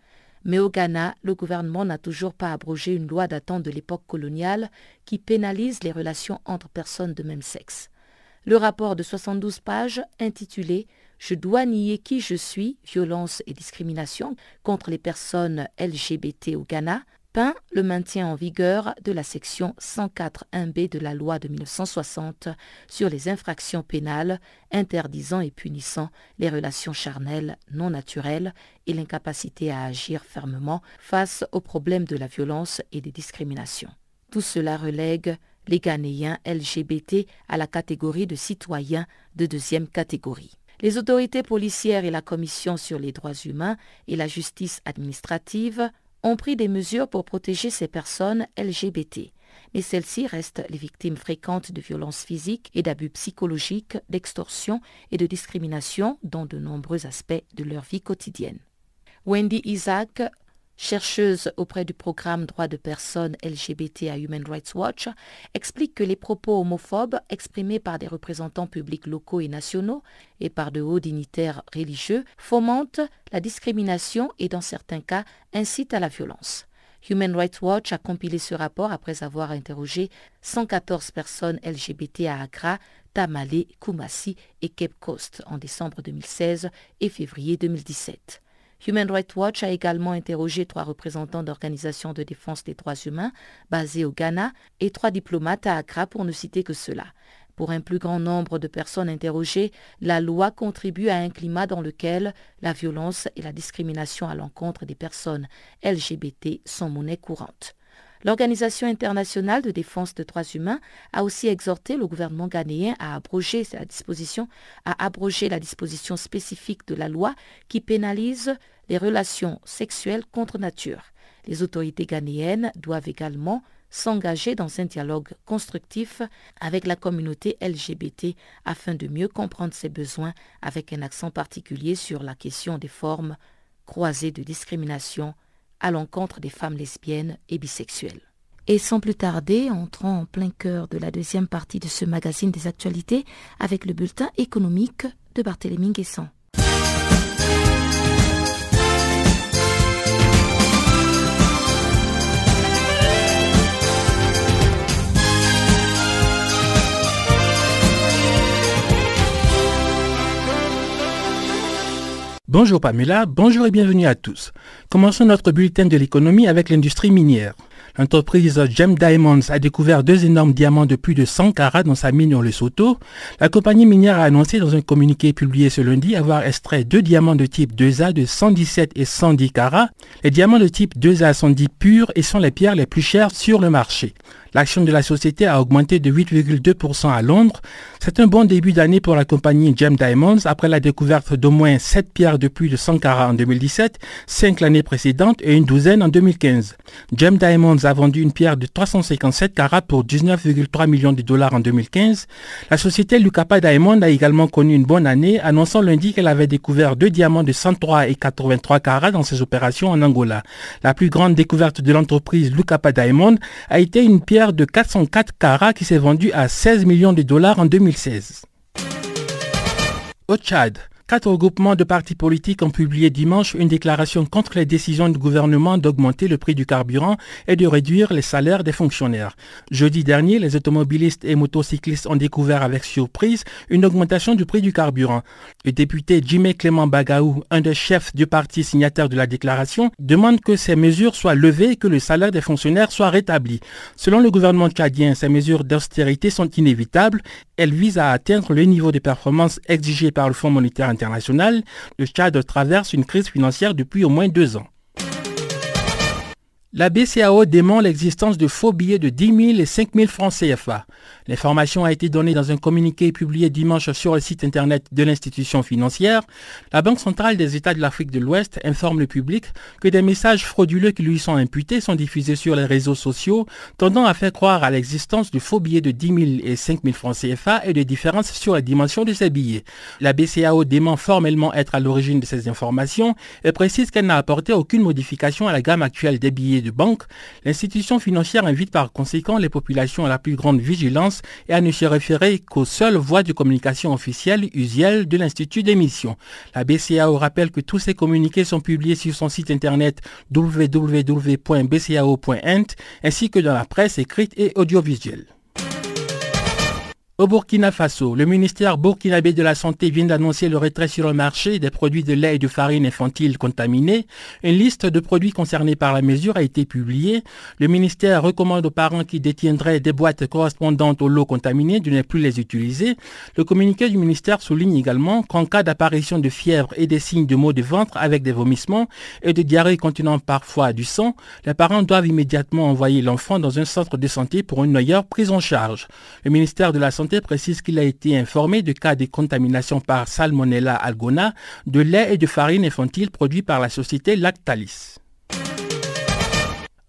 Speaker 3: Mais au Ghana, le gouvernement n'a toujours pas abrogé une loi datant de l'époque coloniale qui pénalise les relations entre personnes de même sexe. Le rapport de 72 pages intitulé Je dois nier qui je suis, violence et discrimination contre les personnes LGBT au Ghana le maintien en vigueur de la section 104.1b de la loi de 1960 sur les infractions pénales interdisant et punissant les relations charnelles non naturelles et l'incapacité à agir fermement face aux problèmes de la violence et des discriminations. Tout cela relègue les Ghanéens LGBT à la catégorie de citoyens de deuxième catégorie. Les autorités policières et la Commission sur les droits humains et la justice administrative ont pris des mesures pour protéger ces personnes LGBT. Mais celles-ci restent les victimes fréquentes de violences physiques et d'abus psychologiques, d'extorsion et de discrimination dans de nombreux aspects de leur vie quotidienne. Wendy Isaac, chercheuse auprès du programme Droits de personnes LGBT à Human Rights Watch, explique que les propos homophobes exprimés par des représentants publics locaux et nationaux et par de hauts dignitaires religieux fomentent la discrimination et dans certains cas incitent à la violence. Human Rights Watch a compilé ce rapport après avoir interrogé 114 personnes LGBT à Accra, Tamale, Kumasi et Cape Coast en décembre 2016 et février 2017. Human Rights Watch a également interrogé trois représentants d'organisations de défense des droits humains basés au Ghana et trois diplomates à Accra pour ne citer que cela. Pour un plus grand nombre de personnes interrogées, la loi contribue à un climat dans lequel la violence et la discrimination à l'encontre des personnes LGBT sont monnaie courante. L'Organisation internationale de défense des droits humains a aussi exhorté le gouvernement ghanéen à abroger la disposition, à abroger la disposition spécifique de la loi qui pénalise les relations sexuelles contre nature. Les autorités ghanéennes doivent également s'engager dans un dialogue constructif avec la communauté LGBT afin de mieux comprendre ses besoins avec un accent particulier sur la question des formes croisées de discrimination à l'encontre des femmes lesbiennes et bisexuelles. Et sans plus tarder, entrons en plein cœur de la deuxième partie de ce magazine des actualités avec le bulletin économique de Barthélémy Guessant.
Speaker 14: Bonjour Pamela, bonjour et bienvenue à tous. Commençons notre bulletin de l'économie avec l'industrie minière. L'entreprise Gem Diamonds a découvert deux énormes diamants de plus de 100 carats dans sa mine au Lesotho. La compagnie minière a annoncé dans un communiqué publié ce lundi avoir extrait deux diamants de type 2A de 117 et 110 carats. Les diamants de type 2A sont dits purs et sont les pierres les plus chères sur le marché. L'action de la société a augmenté de 8,2% à Londres. C'est un bon début d'année pour la compagnie Gem Diamonds après la découverte d'au moins 7 pierres de plus de 100 carats en 2017, 5 l'année précédente et une douzaine en 2015. Gem Diamonds a vendu une pierre de 357 carats pour 19,3 millions de dollars en 2015. La société Lucapa Diamond a également connu une bonne année, annonçant lundi qu'elle avait découvert deux diamants de 103 et 83 carats dans ses opérations en Angola. La plus grande découverte de l'entreprise Lucapa Diamond a été une pierre de 404 carats qui s'est vendu à 16 millions de dollars en 2016. Au Tchad, Quatre regroupements de partis politiques ont publié dimanche une déclaration contre les décisions du gouvernement d'augmenter le prix du carburant et de réduire les salaires des fonctionnaires. Jeudi dernier, les automobilistes et motocyclistes ont découvert avec surprise une augmentation du prix du carburant. Le député Jimé Clément Bagaou, un des chefs du parti signataire de la déclaration, demande que ces mesures soient levées et que le salaire des fonctionnaires soit rétabli. Selon le gouvernement tchadien, ces mesures d'austérité sont inévitables. Elles visent à atteindre le niveau de performance exigé par le Fonds monétaire international, le Tchad traverse une crise financière depuis au moins deux ans. La BCAO dément l'existence de faux billets de 10 000 et 5 000 francs CFA. L'information a été donnée dans un communiqué publié dimanche sur le site internet de l'institution financière. La Banque centrale des États de l'Afrique de l'Ouest informe le public que des messages frauduleux qui lui sont imputés sont diffusés sur les réseaux sociaux, tendant à faire croire à l'existence de faux billets de 10 000 et 5 000 francs CFA et de différences sur la dimension de ces billets. La BCAO dément formellement être à l'origine de ces informations et précise qu'elle n'a apporté aucune modification à la gamme actuelle des billets de banque, l'institution financière invite par conséquent les populations à la plus grande vigilance et à ne se référer qu'aux seules voies de communication officielles usuelles de l'Institut d'émission. La BCAO rappelle que tous ces communiqués sont publiés sur son site internet www.bcao.int ainsi que dans la presse écrite et audiovisuelle. Au Burkina Faso, le ministère burkinabé de la Santé vient d'annoncer le retrait sur le marché des produits de lait et de farine infantile contaminés. Une liste de produits concernés par la mesure a été publiée. Le ministère recommande aux parents qui détiendraient des boîtes correspondantes au lot contaminé de ne plus les utiliser. Le communiqué du ministère souligne également qu'en cas d'apparition de fièvre et des signes de maux de ventre avec des vomissements et de diarrhée contenant parfois du sang, les parents doivent immédiatement envoyer l'enfant dans un centre de santé pour une meilleure prise en charge. Le ministère de la Santé précise qu'il a été informé de cas de contamination par Salmonella algona de lait et de farine infantile produits par la société Lactalis.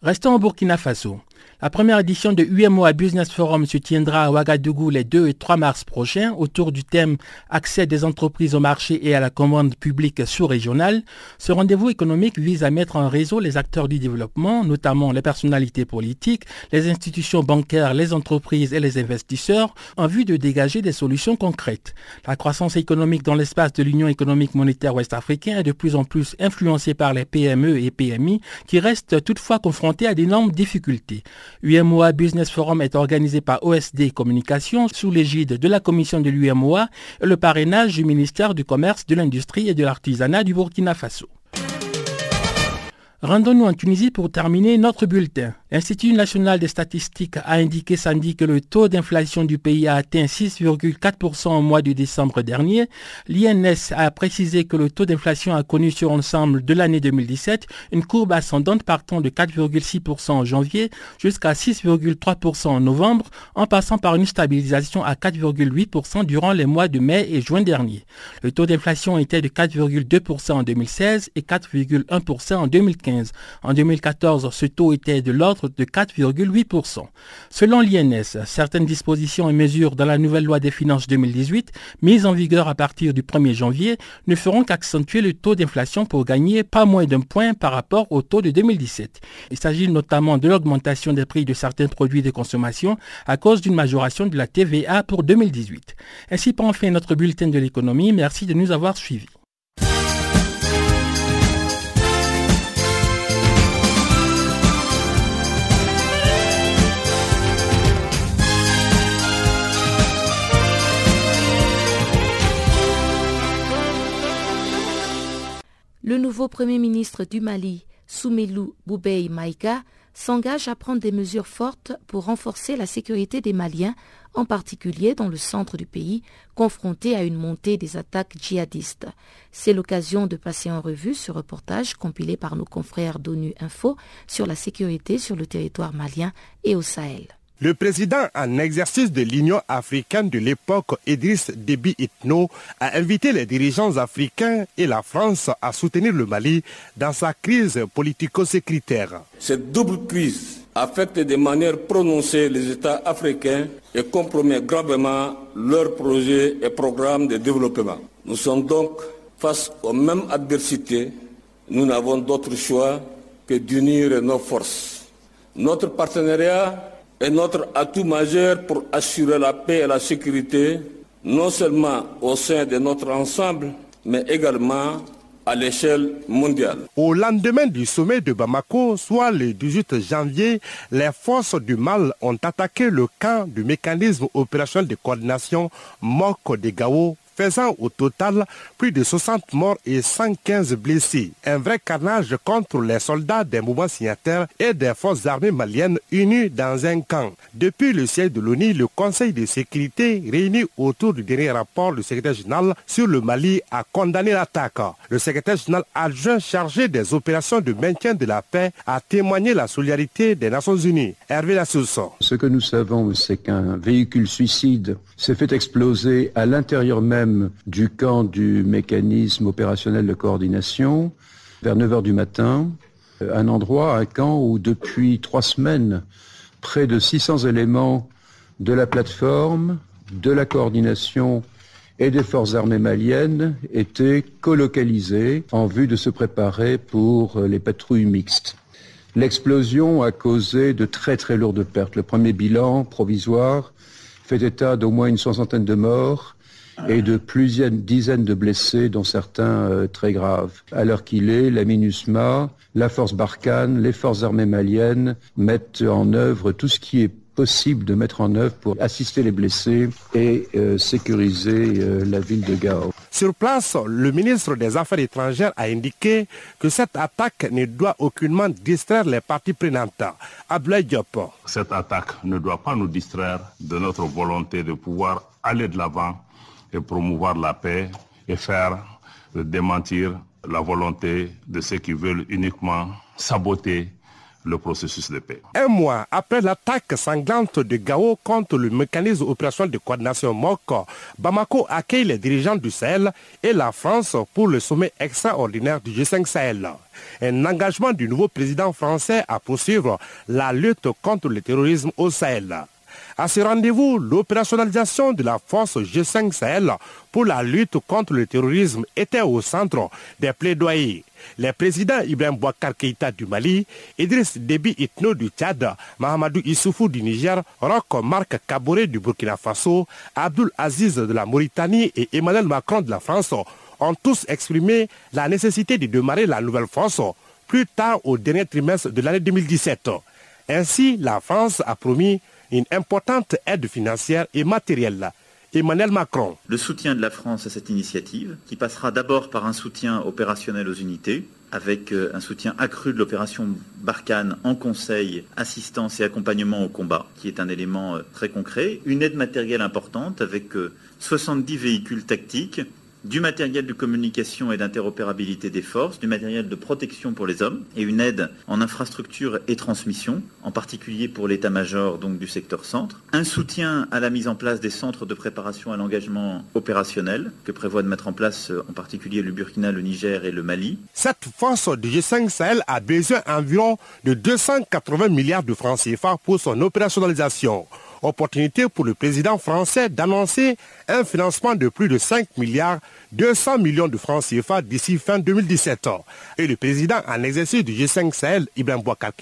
Speaker 14: Restons au Burkina Faso. La première édition de UMOA Business Forum se tiendra à Ouagadougou les 2 et 3 mars prochains autour du thème Accès des entreprises au marché et à la commande publique sous-régionale. Ce rendez-vous économique vise à mettre en réseau les acteurs du développement, notamment les personnalités politiques, les institutions bancaires, les entreprises et les investisseurs, en vue de dégager des solutions concrètes. La croissance économique dans l'espace de l'Union économique monétaire ouest-africaine est de plus en plus influencée par les PME et PMI qui restent toutefois confrontés à d'énormes difficultés. UMOA Business Forum est organisé par OSD Communication sous l'égide de la commission de l'UMOA et le parrainage du ministère du Commerce, de l'Industrie et de l'Artisanat du Burkina Faso. Rendons-nous en Tunisie pour terminer notre bulletin. L'Institut national des statistiques a indiqué samedi que le taux d'inflation du pays a atteint 6,4% au mois de décembre dernier. L'INS a précisé que le taux d'inflation a connu sur l'ensemble de l'année 2017 une courbe ascendante partant de 4,6% en janvier jusqu'à 6,3% en novembre, en passant par une stabilisation à 4,8% durant les mois de mai et juin dernier. Le taux d'inflation était de 4,2% en 2016 et 4,1% en 2015. En 2014, ce taux était de l'ordre de 4,8%. Selon l'INS, certaines dispositions et mesures dans la nouvelle loi des finances 2018, mises en vigueur à partir du 1er janvier, ne feront qu'accentuer le taux d'inflation pour gagner pas moins d'un point par rapport au taux de 2017. Il s'agit notamment de l'augmentation des prix de certains produits de consommation à cause d'une majoration de la TVA pour 2018. Ainsi prend fin notre bulletin de l'économie. Merci de nous avoir suivis.
Speaker 3: Le nouveau Premier ministre du Mali, Soumelou Boubei Maïga, s'engage à prendre des mesures fortes pour renforcer la sécurité des Maliens, en particulier dans le centre du pays, confronté à une montée des attaques djihadistes. C'est l'occasion de passer en revue ce reportage compilé par nos confrères d'ONU Info sur la sécurité sur le territoire malien et au Sahel.
Speaker 15: Le président en exercice de l'Union africaine de l'époque, Idriss Déby Itno, a invité les dirigeants africains et la France à soutenir le Mali dans sa crise politico-sécuritaire.
Speaker 16: Cette double crise affecte de manière prononcée les États africains et compromet gravement leurs projets et programmes de développement. Nous sommes donc face aux mêmes adversités. Nous n'avons d'autre choix que d'unir nos forces. Notre partenariat est notre atout majeur pour assurer la paix et la sécurité, non seulement au sein de notre ensemble, mais également à l'échelle mondiale.
Speaker 15: Au lendemain du sommet de Bamako, soit le 18 janvier, les forces du mal ont attaqué le camp du mécanisme opérationnel de coordination Moko de Gao faisant au total plus de 60 morts et 115 blessés. Un vrai carnage contre les soldats des mouvements signataires et des forces armées maliennes unis dans un camp. Depuis le siège de l'ONU, le Conseil de sécurité réuni autour du dernier rapport du secrétaire général sur le Mali a condamné l'attaque. Le secrétaire général adjoint chargé des opérations de maintien de la paix a témoigné la solidarité des Nations Unies. Hervé Lassousson.
Speaker 17: Ce que nous savons, c'est qu'un véhicule suicide s'est fait exploser à l'intérieur même du camp du mécanisme opérationnel de coordination vers 9 h du matin, euh, un endroit, un camp où depuis trois semaines, près de 600 éléments de la plateforme, de la coordination et des forces armées maliennes étaient colocalisés en vue de se préparer pour euh, les patrouilles mixtes. L'explosion a causé de très très lourdes pertes. Le premier bilan provisoire fait état d'au moins une soixantaine de morts et de plusieurs dizaines de blessés, dont certains euh, très graves. À l'heure qu'il est, la MINUSMA, la force Barkhane, les forces armées maliennes mettent en œuvre tout ce qui est possible de mettre en œuvre pour assister les blessés et euh, sécuriser euh, la ville de Gao.
Speaker 15: Sur place, le ministre des Affaires étrangères a indiqué que cette attaque ne doit aucunement distraire les parties prenantes. Abdoulaye Diop.
Speaker 18: Cette attaque ne doit pas nous distraire de notre volonté de pouvoir aller de l'avant et promouvoir la paix et faire démentir la volonté de ceux qui veulent uniquement saboter le processus de paix.
Speaker 15: Un mois après l'attaque sanglante de Gao contre le mécanisme opérationnel de coordination MOC, Bamako accueille les dirigeants du Sahel et la France pour le sommet extraordinaire du G5 Sahel. Un engagement du nouveau président français à poursuivre la lutte contre le terrorisme au Sahel. À ce rendez-vous, l'opérationnalisation de la force G5 Sahel pour la lutte contre le terrorisme était au centre des plaidoyers. Les présidents Ibrahim Bouakar Keïta du Mali, Idriss Déby Itno du Tchad, Mahamadou Issoufou du Niger, Roch Marc Kaboré du Burkina Faso, Abdul Aziz de la Mauritanie et Emmanuel Macron de la France ont tous exprimé la nécessité de démarrer la nouvelle force plus tard au dernier trimestre de l'année 2017. Ainsi, la France a promis une importante aide financière et matérielle. Emmanuel Macron.
Speaker 19: Le soutien de la France à cette initiative, qui passera d'abord par un soutien opérationnel aux unités, avec euh, un soutien accru de l'opération Barkhane en conseil, assistance et accompagnement au combat, qui est un élément euh, très concret. Une aide matérielle importante avec 70 véhicules tactiques, du matériel de communication et d'interopérabilité des forces, du matériel de protection pour les hommes et une aide en infrastructure et transmission, en particulier pour l'état-major du secteur centre, un soutien à la mise en place des centres de préparation à l'engagement opérationnel que prévoit de mettre en place en particulier le Burkina, le Niger et le Mali.
Speaker 15: Cette force du G5 Sahel a besoin environ de 280 milliards de francs CFA pour son opérationnalisation. Opportunité pour le président français d'annoncer un financement de plus de 5 milliards 200 millions de francs CFA d'ici fin 2017. Et le président en exercice du G5 Sahel, Ibrahim Bouakar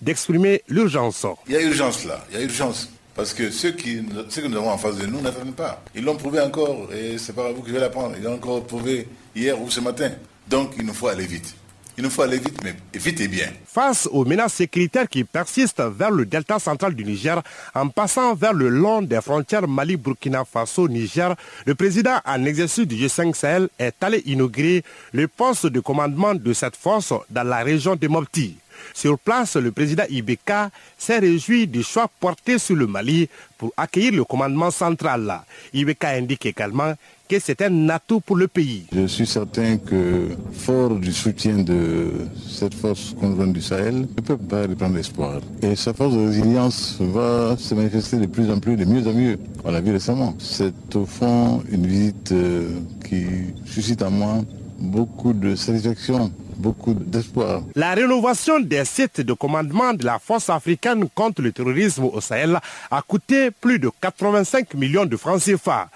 Speaker 15: d'exprimer l'urgence.
Speaker 20: Il y a urgence là, il y a urgence. Parce que ceux, qui, ceux que nous avons en face de nous n'attendent pas. Ils l'ont prouvé encore, et c'est pas à vous qui vais l'apprendre. Ils l'ont encore prouvé hier ou ce matin. Donc il nous faut aller vite. Il nous faut aller vite, et bien.
Speaker 15: Face aux menaces sécuritaires qui persistent vers le delta central du Niger, en passant vers le long des frontières Mali-Burkina Faso-Niger, le président en exercice du G5 Sahel est allé inaugurer le poste de commandement de cette force dans la région de Mopti. Sur place, le président Ibeka s'est réjoui du choix porté sur le Mali pour accueillir le commandement central. Ibeka indique également que c'est un atout pour le pays.
Speaker 21: Je suis certain que, fort du soutien de cette force conjointe du Sahel, ne peut pas reprendre espoir. Et sa force de résilience va se manifester de plus en plus, de mieux en mieux. On l'a vu récemment. C'est au fond une visite euh, qui suscite en moi beaucoup de satisfaction beaucoup d'espoir.
Speaker 15: La rénovation des sites de commandement de la force africaine contre le terrorisme au Sahel a coûté plus de 85 millions de francs CFA.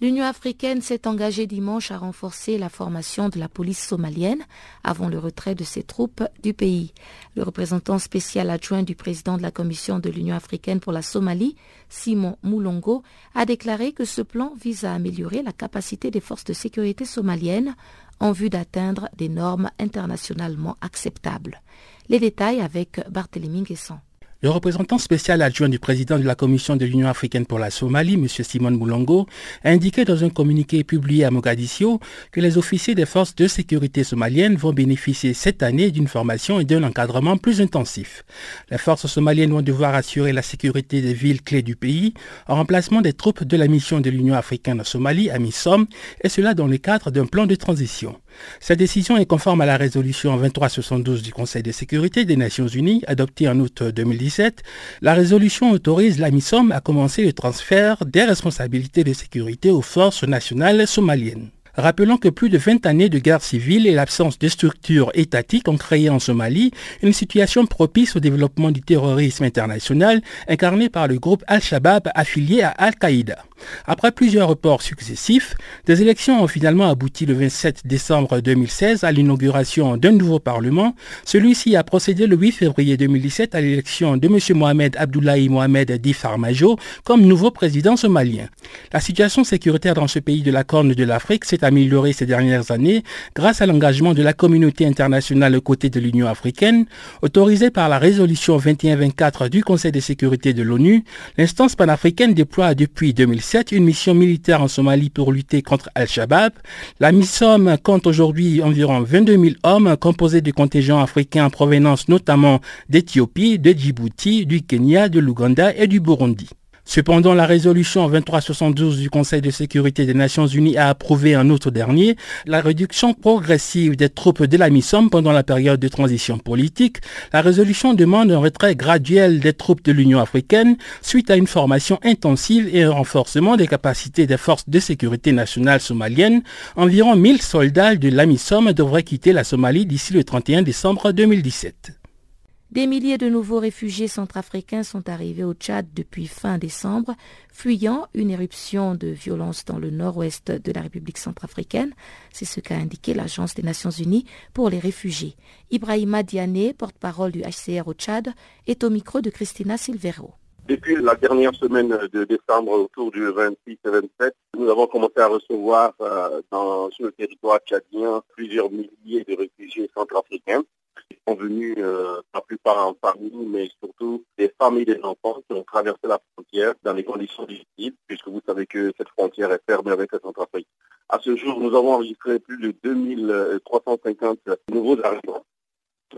Speaker 3: L'Union africaine s'est engagée dimanche à renforcer la formation de la police somalienne avant le retrait de ses troupes du pays. Le représentant spécial adjoint du président de la Commission de l'Union africaine pour la Somalie, Simon Moulongo, a déclaré que ce plan vise à améliorer la capacité des forces de sécurité somaliennes en vue d'atteindre des normes internationalement acceptables. Les détails avec Barthélémy Guesson.
Speaker 14: Le représentant spécial adjoint du président de la Commission de l'Union africaine pour la Somalie, M. Simon Moulongo, a indiqué dans un communiqué publié à Mogadiscio que les officiers des forces de sécurité somaliennes vont bénéficier cette année d'une formation et d'un encadrement plus intensif. Les forces somaliennes vont devoir assurer la sécurité des villes clés du pays en remplacement des troupes de la mission de l'Union africaine en Somalie, à MISOM, et cela dans le cadre d'un plan de transition. Cette décision est conforme à la résolution 2372 du Conseil de sécurité des Nations Unies adoptée en août 2017. La résolution autorise la MISOM à commencer le transfert des responsabilités de sécurité aux forces nationales somaliennes. Rappelons que plus de 20 années de guerre civile et l'absence de structures étatiques ont créé en Somalie une situation propice au développement du terrorisme international incarné par le groupe Al-Shabaab affilié à Al-Qaïda. Après plusieurs reports successifs, des élections ont finalement abouti le 27 décembre 2016 à l'inauguration d'un nouveau Parlement. Celui-ci a procédé le 8 février 2017 à l'élection de M. Mohamed Abdullahi Mohamed Di Farmajo comme nouveau président somalien. La situation sécuritaire dans ce pays de la Corne de l'Afrique s'est améliorée ces dernières années grâce à l'engagement de la communauté internationale aux côtés de l'Union africaine, autorisée par la résolution 2124 du Conseil de sécurité de l'ONU. L'instance panafricaine déploie depuis 2016 une mission militaire en Somalie pour lutter contre Al-Shabaab. La mission compte aujourd'hui environ 22 000 hommes composés de contingents africains en provenance notamment d'Éthiopie, de Djibouti, du Kenya, de l'Ouganda et du Burundi. Cependant, la résolution 2372 du Conseil de sécurité des Nations Unies a approuvé en août dernier la réduction progressive des troupes de la MISOM pendant la période de transition politique. La résolution demande un retrait graduel des troupes de l'Union africaine suite à une formation intensive et un renforcement des capacités des forces de sécurité nationale somaliennes. Environ 1000 soldats de la MISOM devraient quitter la Somalie d'ici le 31 décembre 2017.
Speaker 3: Des milliers de nouveaux réfugiés centrafricains sont arrivés au Tchad depuis fin décembre, fuyant une éruption de violence dans le nord-ouest de la République centrafricaine. C'est ce qu'a indiqué l'Agence des Nations Unies pour les réfugiés. Ibrahima Diané, porte-parole du HCR au Tchad, est au micro de Christina Silvero.
Speaker 22: Depuis la dernière semaine de décembre, autour du 26 et 27, nous avons commencé à recevoir euh, sur le territoire tchadien plusieurs milliers de réfugiés centrafricains sont venus, euh, la plupart en famille, mais surtout des familles des enfants qui ont traversé la frontière dans des conditions difficiles, puisque vous savez que cette frontière est fermée avec la Centrafrique. À ce jour, nous avons enregistré plus de 2350 nouveaux arrivants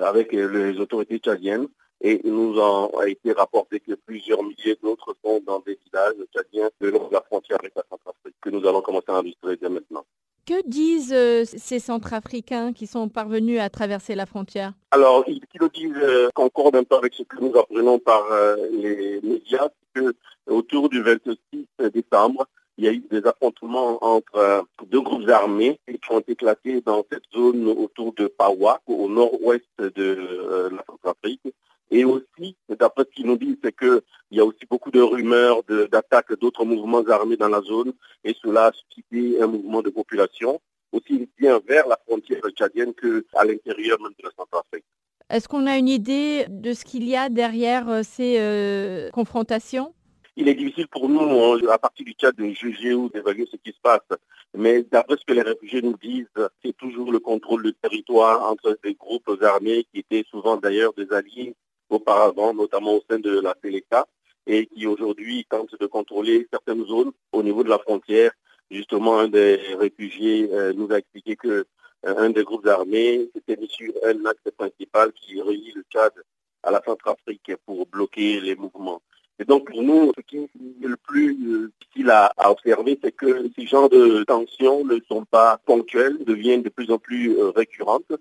Speaker 22: avec les autorités tchadiennes et il nous a été rapporté que plusieurs milliers d'autres sont dans des villages tchadiens de long de la frontière avec la Centrafrique que nous allons commencer à enregistrer dès maintenant.
Speaker 23: Que disent euh, ces Centrafricains qui sont parvenus à traverser la frontière?
Speaker 22: Alors, ils, le disent euh, concorde un peu avec ce que nous apprenons par euh, les médias, que autour du 26 décembre, il y a eu des affrontements entre deux groupes armés qui ont éclaté dans cette zone autour de Pawa, au nord-ouest de la Centrafrique. Et aussi, d'après ce qu'ils nous disent, c'est qu'il y a aussi beaucoup de rumeurs d'attaques d'autres mouvements armés dans la zone et cela a suscité un mouvement de population aussi bien vers la frontière tchadienne qu'à l'intérieur même de la Centrafrique.
Speaker 23: Est-ce qu'on a une idée de ce qu'il y a derrière euh, ces euh, confrontations?
Speaker 22: Il est difficile pour nous, hein, à partir du Tchad, de juger ou d'évaluer ce qui se passe. Mais d'après ce que les réfugiés nous disent, c'est toujours le contrôle du territoire entre des groupes armés qui étaient souvent d'ailleurs des alliés auparavant, notamment au sein de la Séléka, et qui aujourd'hui tente de contrôler certaines zones au niveau de la frontière. Justement, un des réfugiés euh, nous a expliqué que euh, un des groupes armés s'était mis sur un axe principal qui relie le Tchad à la Centrafrique pour bloquer les mouvements. Et donc pour nous, ce qui est le plus euh, difficile à, à observer, c'est que ces genres de tensions ne sont pas ponctuelles, deviennent de plus en plus récurrentes.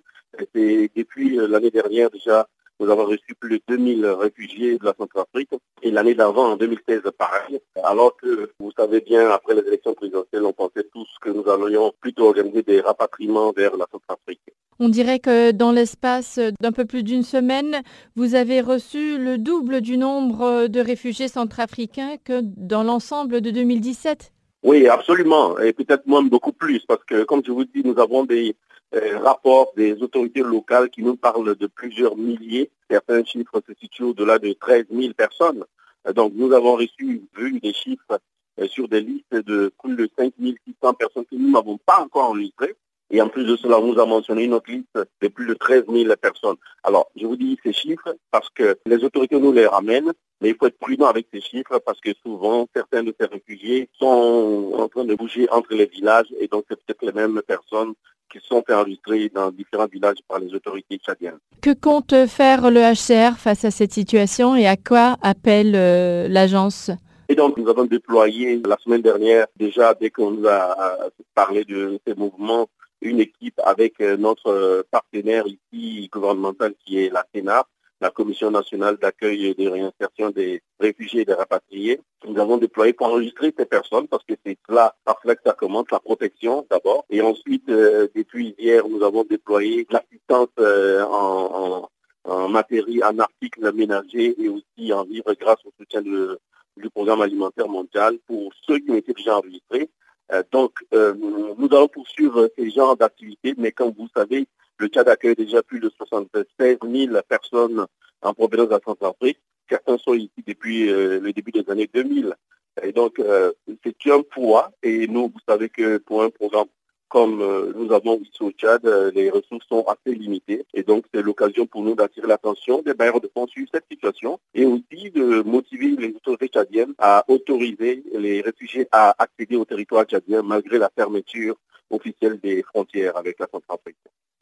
Speaker 22: Et depuis l'année dernière déjà, nous avons reçu plus de 2000 réfugiés de la Centrafrique et l'année d'avant, en 2016, pareil. Alors que, vous savez bien, après les élections présidentielles, on pensait tous que nous allions plutôt organiser des rapatriements vers la Centrafrique.
Speaker 23: On dirait que dans l'espace d'un peu plus d'une semaine, vous avez reçu le double du nombre de réfugiés centrafricains que dans l'ensemble de 2017.
Speaker 22: Oui, absolument, et peut-être même beaucoup plus, parce que, comme je vous dis, nous avons des rapport des autorités locales qui nous parlent de plusieurs milliers. Certains chiffres se situent au-delà de 13 000 personnes. Euh, donc nous avons reçu, vu des chiffres euh, sur des listes de plus de 5 600 personnes que nous n'avons pas encore enregistrées. Et en plus de cela, on nous a mentionné une autre liste de plus de 13 000 personnes. Alors, je vous dis ces chiffres parce que les autorités nous les ramènent, mais il faut être prudent avec ces chiffres parce que souvent, certains de ces réfugiés sont en train de bouger entre les villages et donc c'est peut-être les mêmes personnes qui sont enregistrés dans différents villages par les autorités tchadiennes.
Speaker 23: Que compte faire le HCR face à cette situation et à quoi appelle euh, l'agence?
Speaker 22: Et donc, nous avons déployé la semaine dernière, déjà dès qu'on nous a parlé de ces mouvements, une équipe avec euh, notre partenaire ici gouvernemental qui est la Sénat, la Commission nationale d'accueil et de réinsertion des réfugiés et des rapatriés. Nous avons déployé pour enregistrer ces personnes parce que c'est là, par cela que ça commence, la protection d'abord. Et ensuite, euh, depuis hier, nous avons déployé l'assistance euh, en, en, matériel, en articles ménagers et aussi en vivre grâce au soutien du programme alimentaire mondial pour ceux qui ont été déjà enregistrés. Euh, donc, nous allons poursuivre ces genres d'activités, mais comme vous savez, le Tchad accueille déjà plus de 76 000 personnes en provenance de la Centrafrique. Certains sont ici depuis euh, le début des années 2000. Et donc, euh, c'est un poids. Et nous, vous savez que pour un programme comme euh, nous avons ici au Tchad, les ressources sont assez limitées. Et donc, c'est l'occasion pour nous d'attirer l'attention des bailleurs de fonds sur cette situation et aussi de motiver les autorités tchadiennes à autoriser les réfugiés à accéder au territoire tchadien malgré la fermeture officielle des frontières avec la Centrafrique.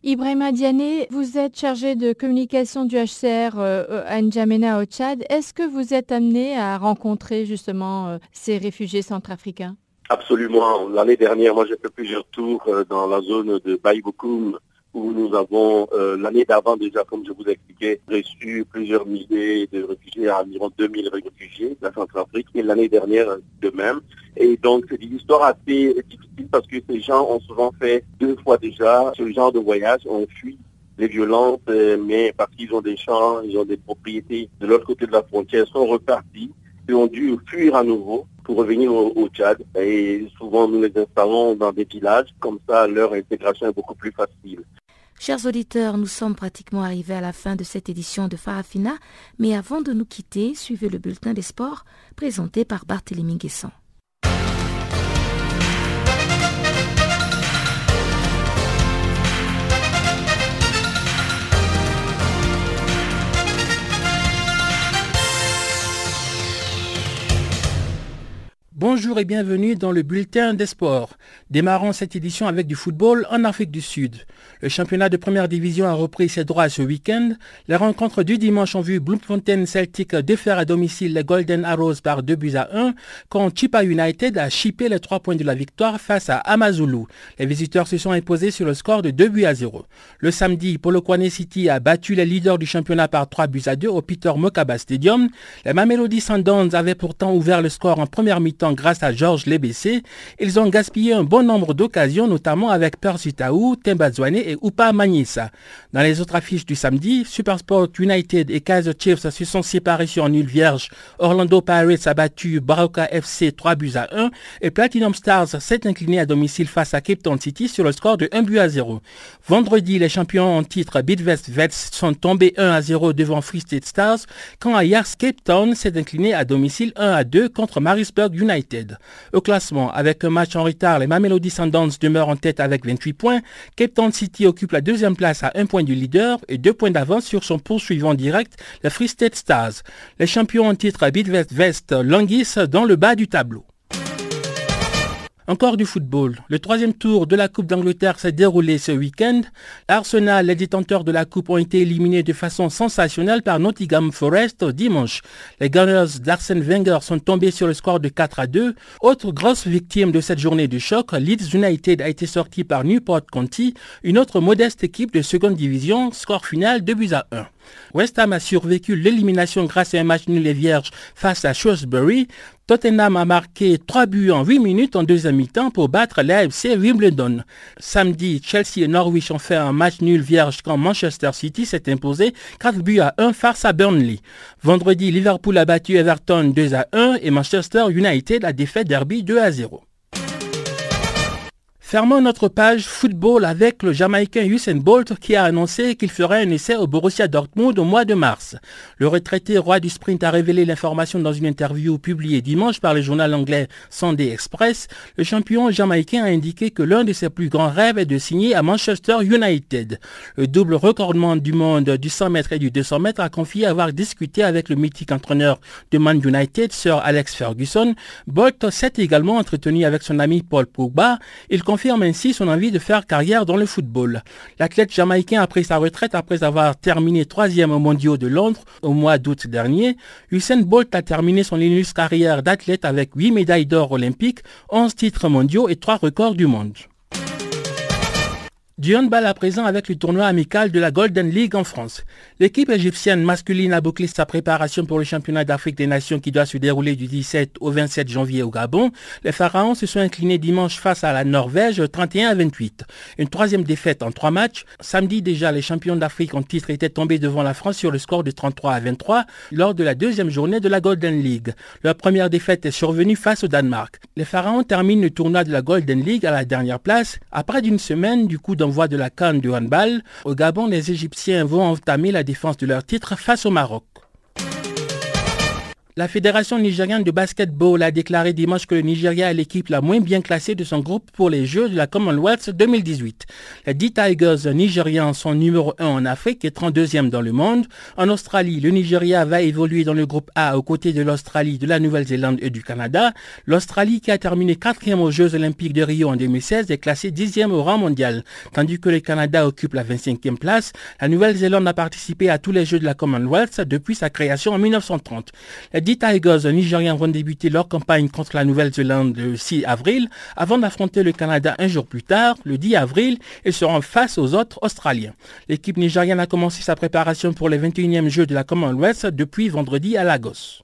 Speaker 23: Ibrahima Diané, vous êtes chargé de communication du HCR euh, à N'Djamena au Tchad. Est-ce que vous êtes amené à rencontrer justement euh, ces réfugiés centrafricains?
Speaker 22: Absolument. L'année dernière, moi j'ai fait plusieurs tours euh, dans la zone de Baïboukoum où nous avons, euh, l'année d'avant déjà, comme je vous expliquais, reçu plusieurs milliers de réfugiés, environ 2000 réfugiés de la Centrafrique, et l'année dernière de même. Et donc, c'est une histoire assez difficile parce que ces gens ont souvent fait deux fois déjà ce genre de voyage, ont fui les violences, euh, mais parce qu'ils ont des champs, ils ont des propriétés de l'autre côté de la frontière, sont repartis et ont dû fuir à nouveau pour revenir au, Tchad. Et souvent, nous les installons dans des villages. Comme ça, leur intégration est beaucoup plus facile.
Speaker 3: Chers auditeurs, nous sommes pratiquement arrivés à la fin de cette édition de Farafina, mais avant de nous quitter, suivez le bulletin des sports présenté par Barthélémy Guessant.
Speaker 14: Bonjour et bienvenue dans le bulletin des sports. Démarrons cette édition avec du football en Afrique du Sud. Le championnat de première division a repris ses droits ce week-end. Les rencontres du dimanche ont vu Bloemfontein Celtic défaire à domicile les Golden Arrows par 2 buts à 1, quand Chipa United a chippé les 3 points de la victoire face à Amazulu. Les visiteurs se sont imposés sur le score de 2 buts à 0. Le samedi, Polokwane City a battu les leaders du championnat par 3 buts à 2 au Peter Mokaba Stadium. Les Mamelody Sundowns avaient pourtant ouvert le score en première mi-temps grâce à Georges Lebessé. Ils ont gaspillé un bon nombre d'occasions, notamment avec Percy Taou, Tembazwane et Upa Magnissa. Dans les autres affiches du samedi, Supersport United et Kaiser Chiefs se sont séparés sur nul vierge. Orlando Pirates a battu Baroka FC 3 buts à 1 et Platinum Stars s'est incliné à domicile face à Cape Town City sur le score de 1 but à 0. Vendredi, les champions en titre Bidvest Vets sont tombés 1 à 0 devant Free State Stars quand Ajax Cape Town s'est incliné à domicile 1 à 2 contre Marisburg United. Au classement, avec un match en retard, les Mamelody Sundowns demeurent en tête avec 28 points. Cape Town City occupe la deuxième place à un point du leader et deux points d'avance sur son poursuivant direct, les Free State Stars. Les champions en titre Bidvest Vest languissent dans le bas du tableau. Encore du football. Le troisième tour de la Coupe d'Angleterre s'est déroulé ce week-end. Arsenal, les détenteurs de la Coupe, ont été éliminés de façon sensationnelle par Nottingham Forest dimanche. Les Gunners d'Arsène Wenger sont tombés sur le score de 4 à 2. Autre grosse victime de cette journée de choc, Leeds United a été sorti par Newport County, une autre modeste équipe de seconde division, score final 2 buts à 1. West Ham a survécu l'élimination grâce à un match nul et vierge face à Shrewsbury. Tottenham a marqué 3 buts en 8 minutes en deuxième mi-temps pour battre l'AFC Wimbledon. Samedi, Chelsea et Norwich ont fait un match nul vierge quand Manchester City s'est imposé 4 buts à 1 face à Burnley. Vendredi, Liverpool a battu Everton 2 à 1 et Manchester United a défait Derby 2 à 0. Fermons notre page football avec le Jamaïcain Usain Bolt qui a annoncé qu'il ferait un essai au Borussia Dortmund au mois de mars. Le retraité roi du sprint a révélé l'information dans une interview publiée dimanche par le journal anglais Sunday Express. Le champion jamaïcain a indiqué que l'un de ses plus grands rêves est de signer à Manchester United. Le double recordement du monde du 100 mètres et du 200 mètres a confié avoir discuté avec le mythique entraîneur de Man United, Sir Alex Ferguson. Bolt s'est également entretenu avec son ami Paul Pogba. Il confirme ainsi son envie de faire carrière dans le football. L'athlète jamaïcain a pris sa retraite après avoir terminé troisième au mondiaux de Londres au mois d'août dernier. Usain Bolt a terminé son illustre carrière d'athlète avec 8 médailles d'or olympiques, 11 titres mondiaux et 3 records du monde. Du handball à présent avec le tournoi amical de la Golden League en France. L'équipe égyptienne masculine a bouclé sa préparation pour le championnat d'Afrique des Nations qui doit se dérouler du 17 au 27 janvier au Gabon. Les Pharaons se sont inclinés dimanche face à la Norvège 31 à 28. Une troisième défaite en trois matchs. Samedi déjà, les champions d'Afrique en titre étaient tombés devant la France sur le score de 33 à 23 lors de la deuxième journée de la Golden League. Leur première défaite est survenue face au Danemark. Les Pharaons terminent le tournoi de la Golden League à la dernière place après d'une semaine du coup d'envoi de la canne du handball. Au Gabon, les Égyptiens vont entamer la défense de leur titre face au Maroc. La Fédération nigériane de basketball a déclaré dimanche que le Nigeria est l'équipe la moins bien classée de son groupe pour les Jeux de la Commonwealth 2018. Les 10 Tigers nigérians sont numéro 1 en Afrique et 32e dans le monde. En Australie, le Nigeria va évoluer dans le groupe A aux côtés de l'Australie, de la Nouvelle-Zélande et du Canada. L'Australie, qui a terminé 4e aux Jeux olympiques de Rio en 2016, est classée 10e au rang mondial, tandis que le Canada occupe la 25e place. La Nouvelle-Zélande a participé à tous les Jeux de la Commonwealth depuis sa création en 1930. 10 Tigers nigériens vont débuter leur campagne contre la Nouvelle-Zélande le 6 avril avant d'affronter le Canada un jour plus tard, le 10 avril, et seront face aux autres Australiens. L'équipe nigériane a commencé sa préparation pour les 21e Jeux de la Commonwealth depuis vendredi à Lagos.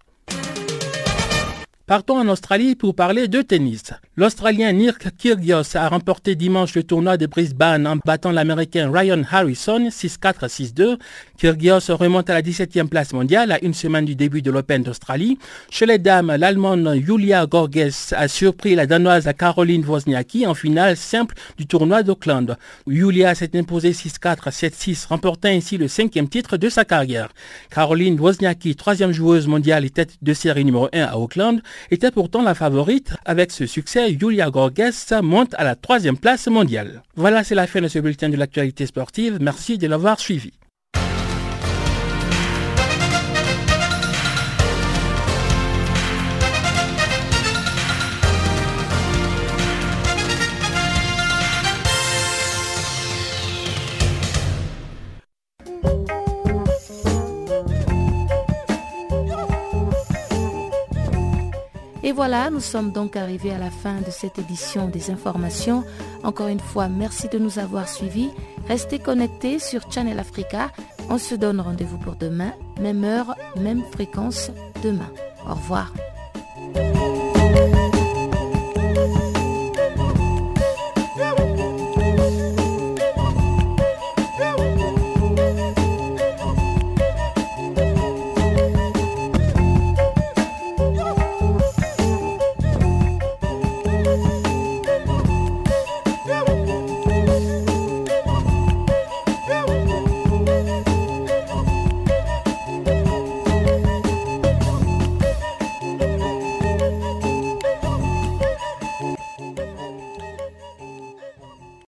Speaker 14: Partons en Australie pour parler de tennis. L'Australien Nirk Kyrgios a remporté dimanche le tournoi de Brisbane en battant l'Américain Ryan Harrison 6-4-6-2. Kyrgios remonte à la 17e place mondiale à une semaine du début de l'Open d'Australie. Chez les dames, l'Allemande Julia Gorges a surpris la Danoise Caroline Wozniacki en finale simple du tournoi d'Auckland. Julia s'est imposée 6-4, 7-6, remportant ainsi le cinquième titre de sa carrière. Caroline Wozniacki, troisième joueuse mondiale et tête de série numéro 1 à Auckland, était pourtant la favorite. Avec ce succès, Julia Gorges monte à la troisième place mondiale. Voilà, c'est la fin de ce bulletin de l'actualité sportive. Merci de l'avoir suivi.
Speaker 3: Et voilà, nous sommes donc arrivés à la fin de cette édition des informations. Encore une fois, merci de nous avoir suivis. Restez connectés sur Channel Africa. On se donne rendez-vous pour demain, même heure, même fréquence, demain. Au revoir.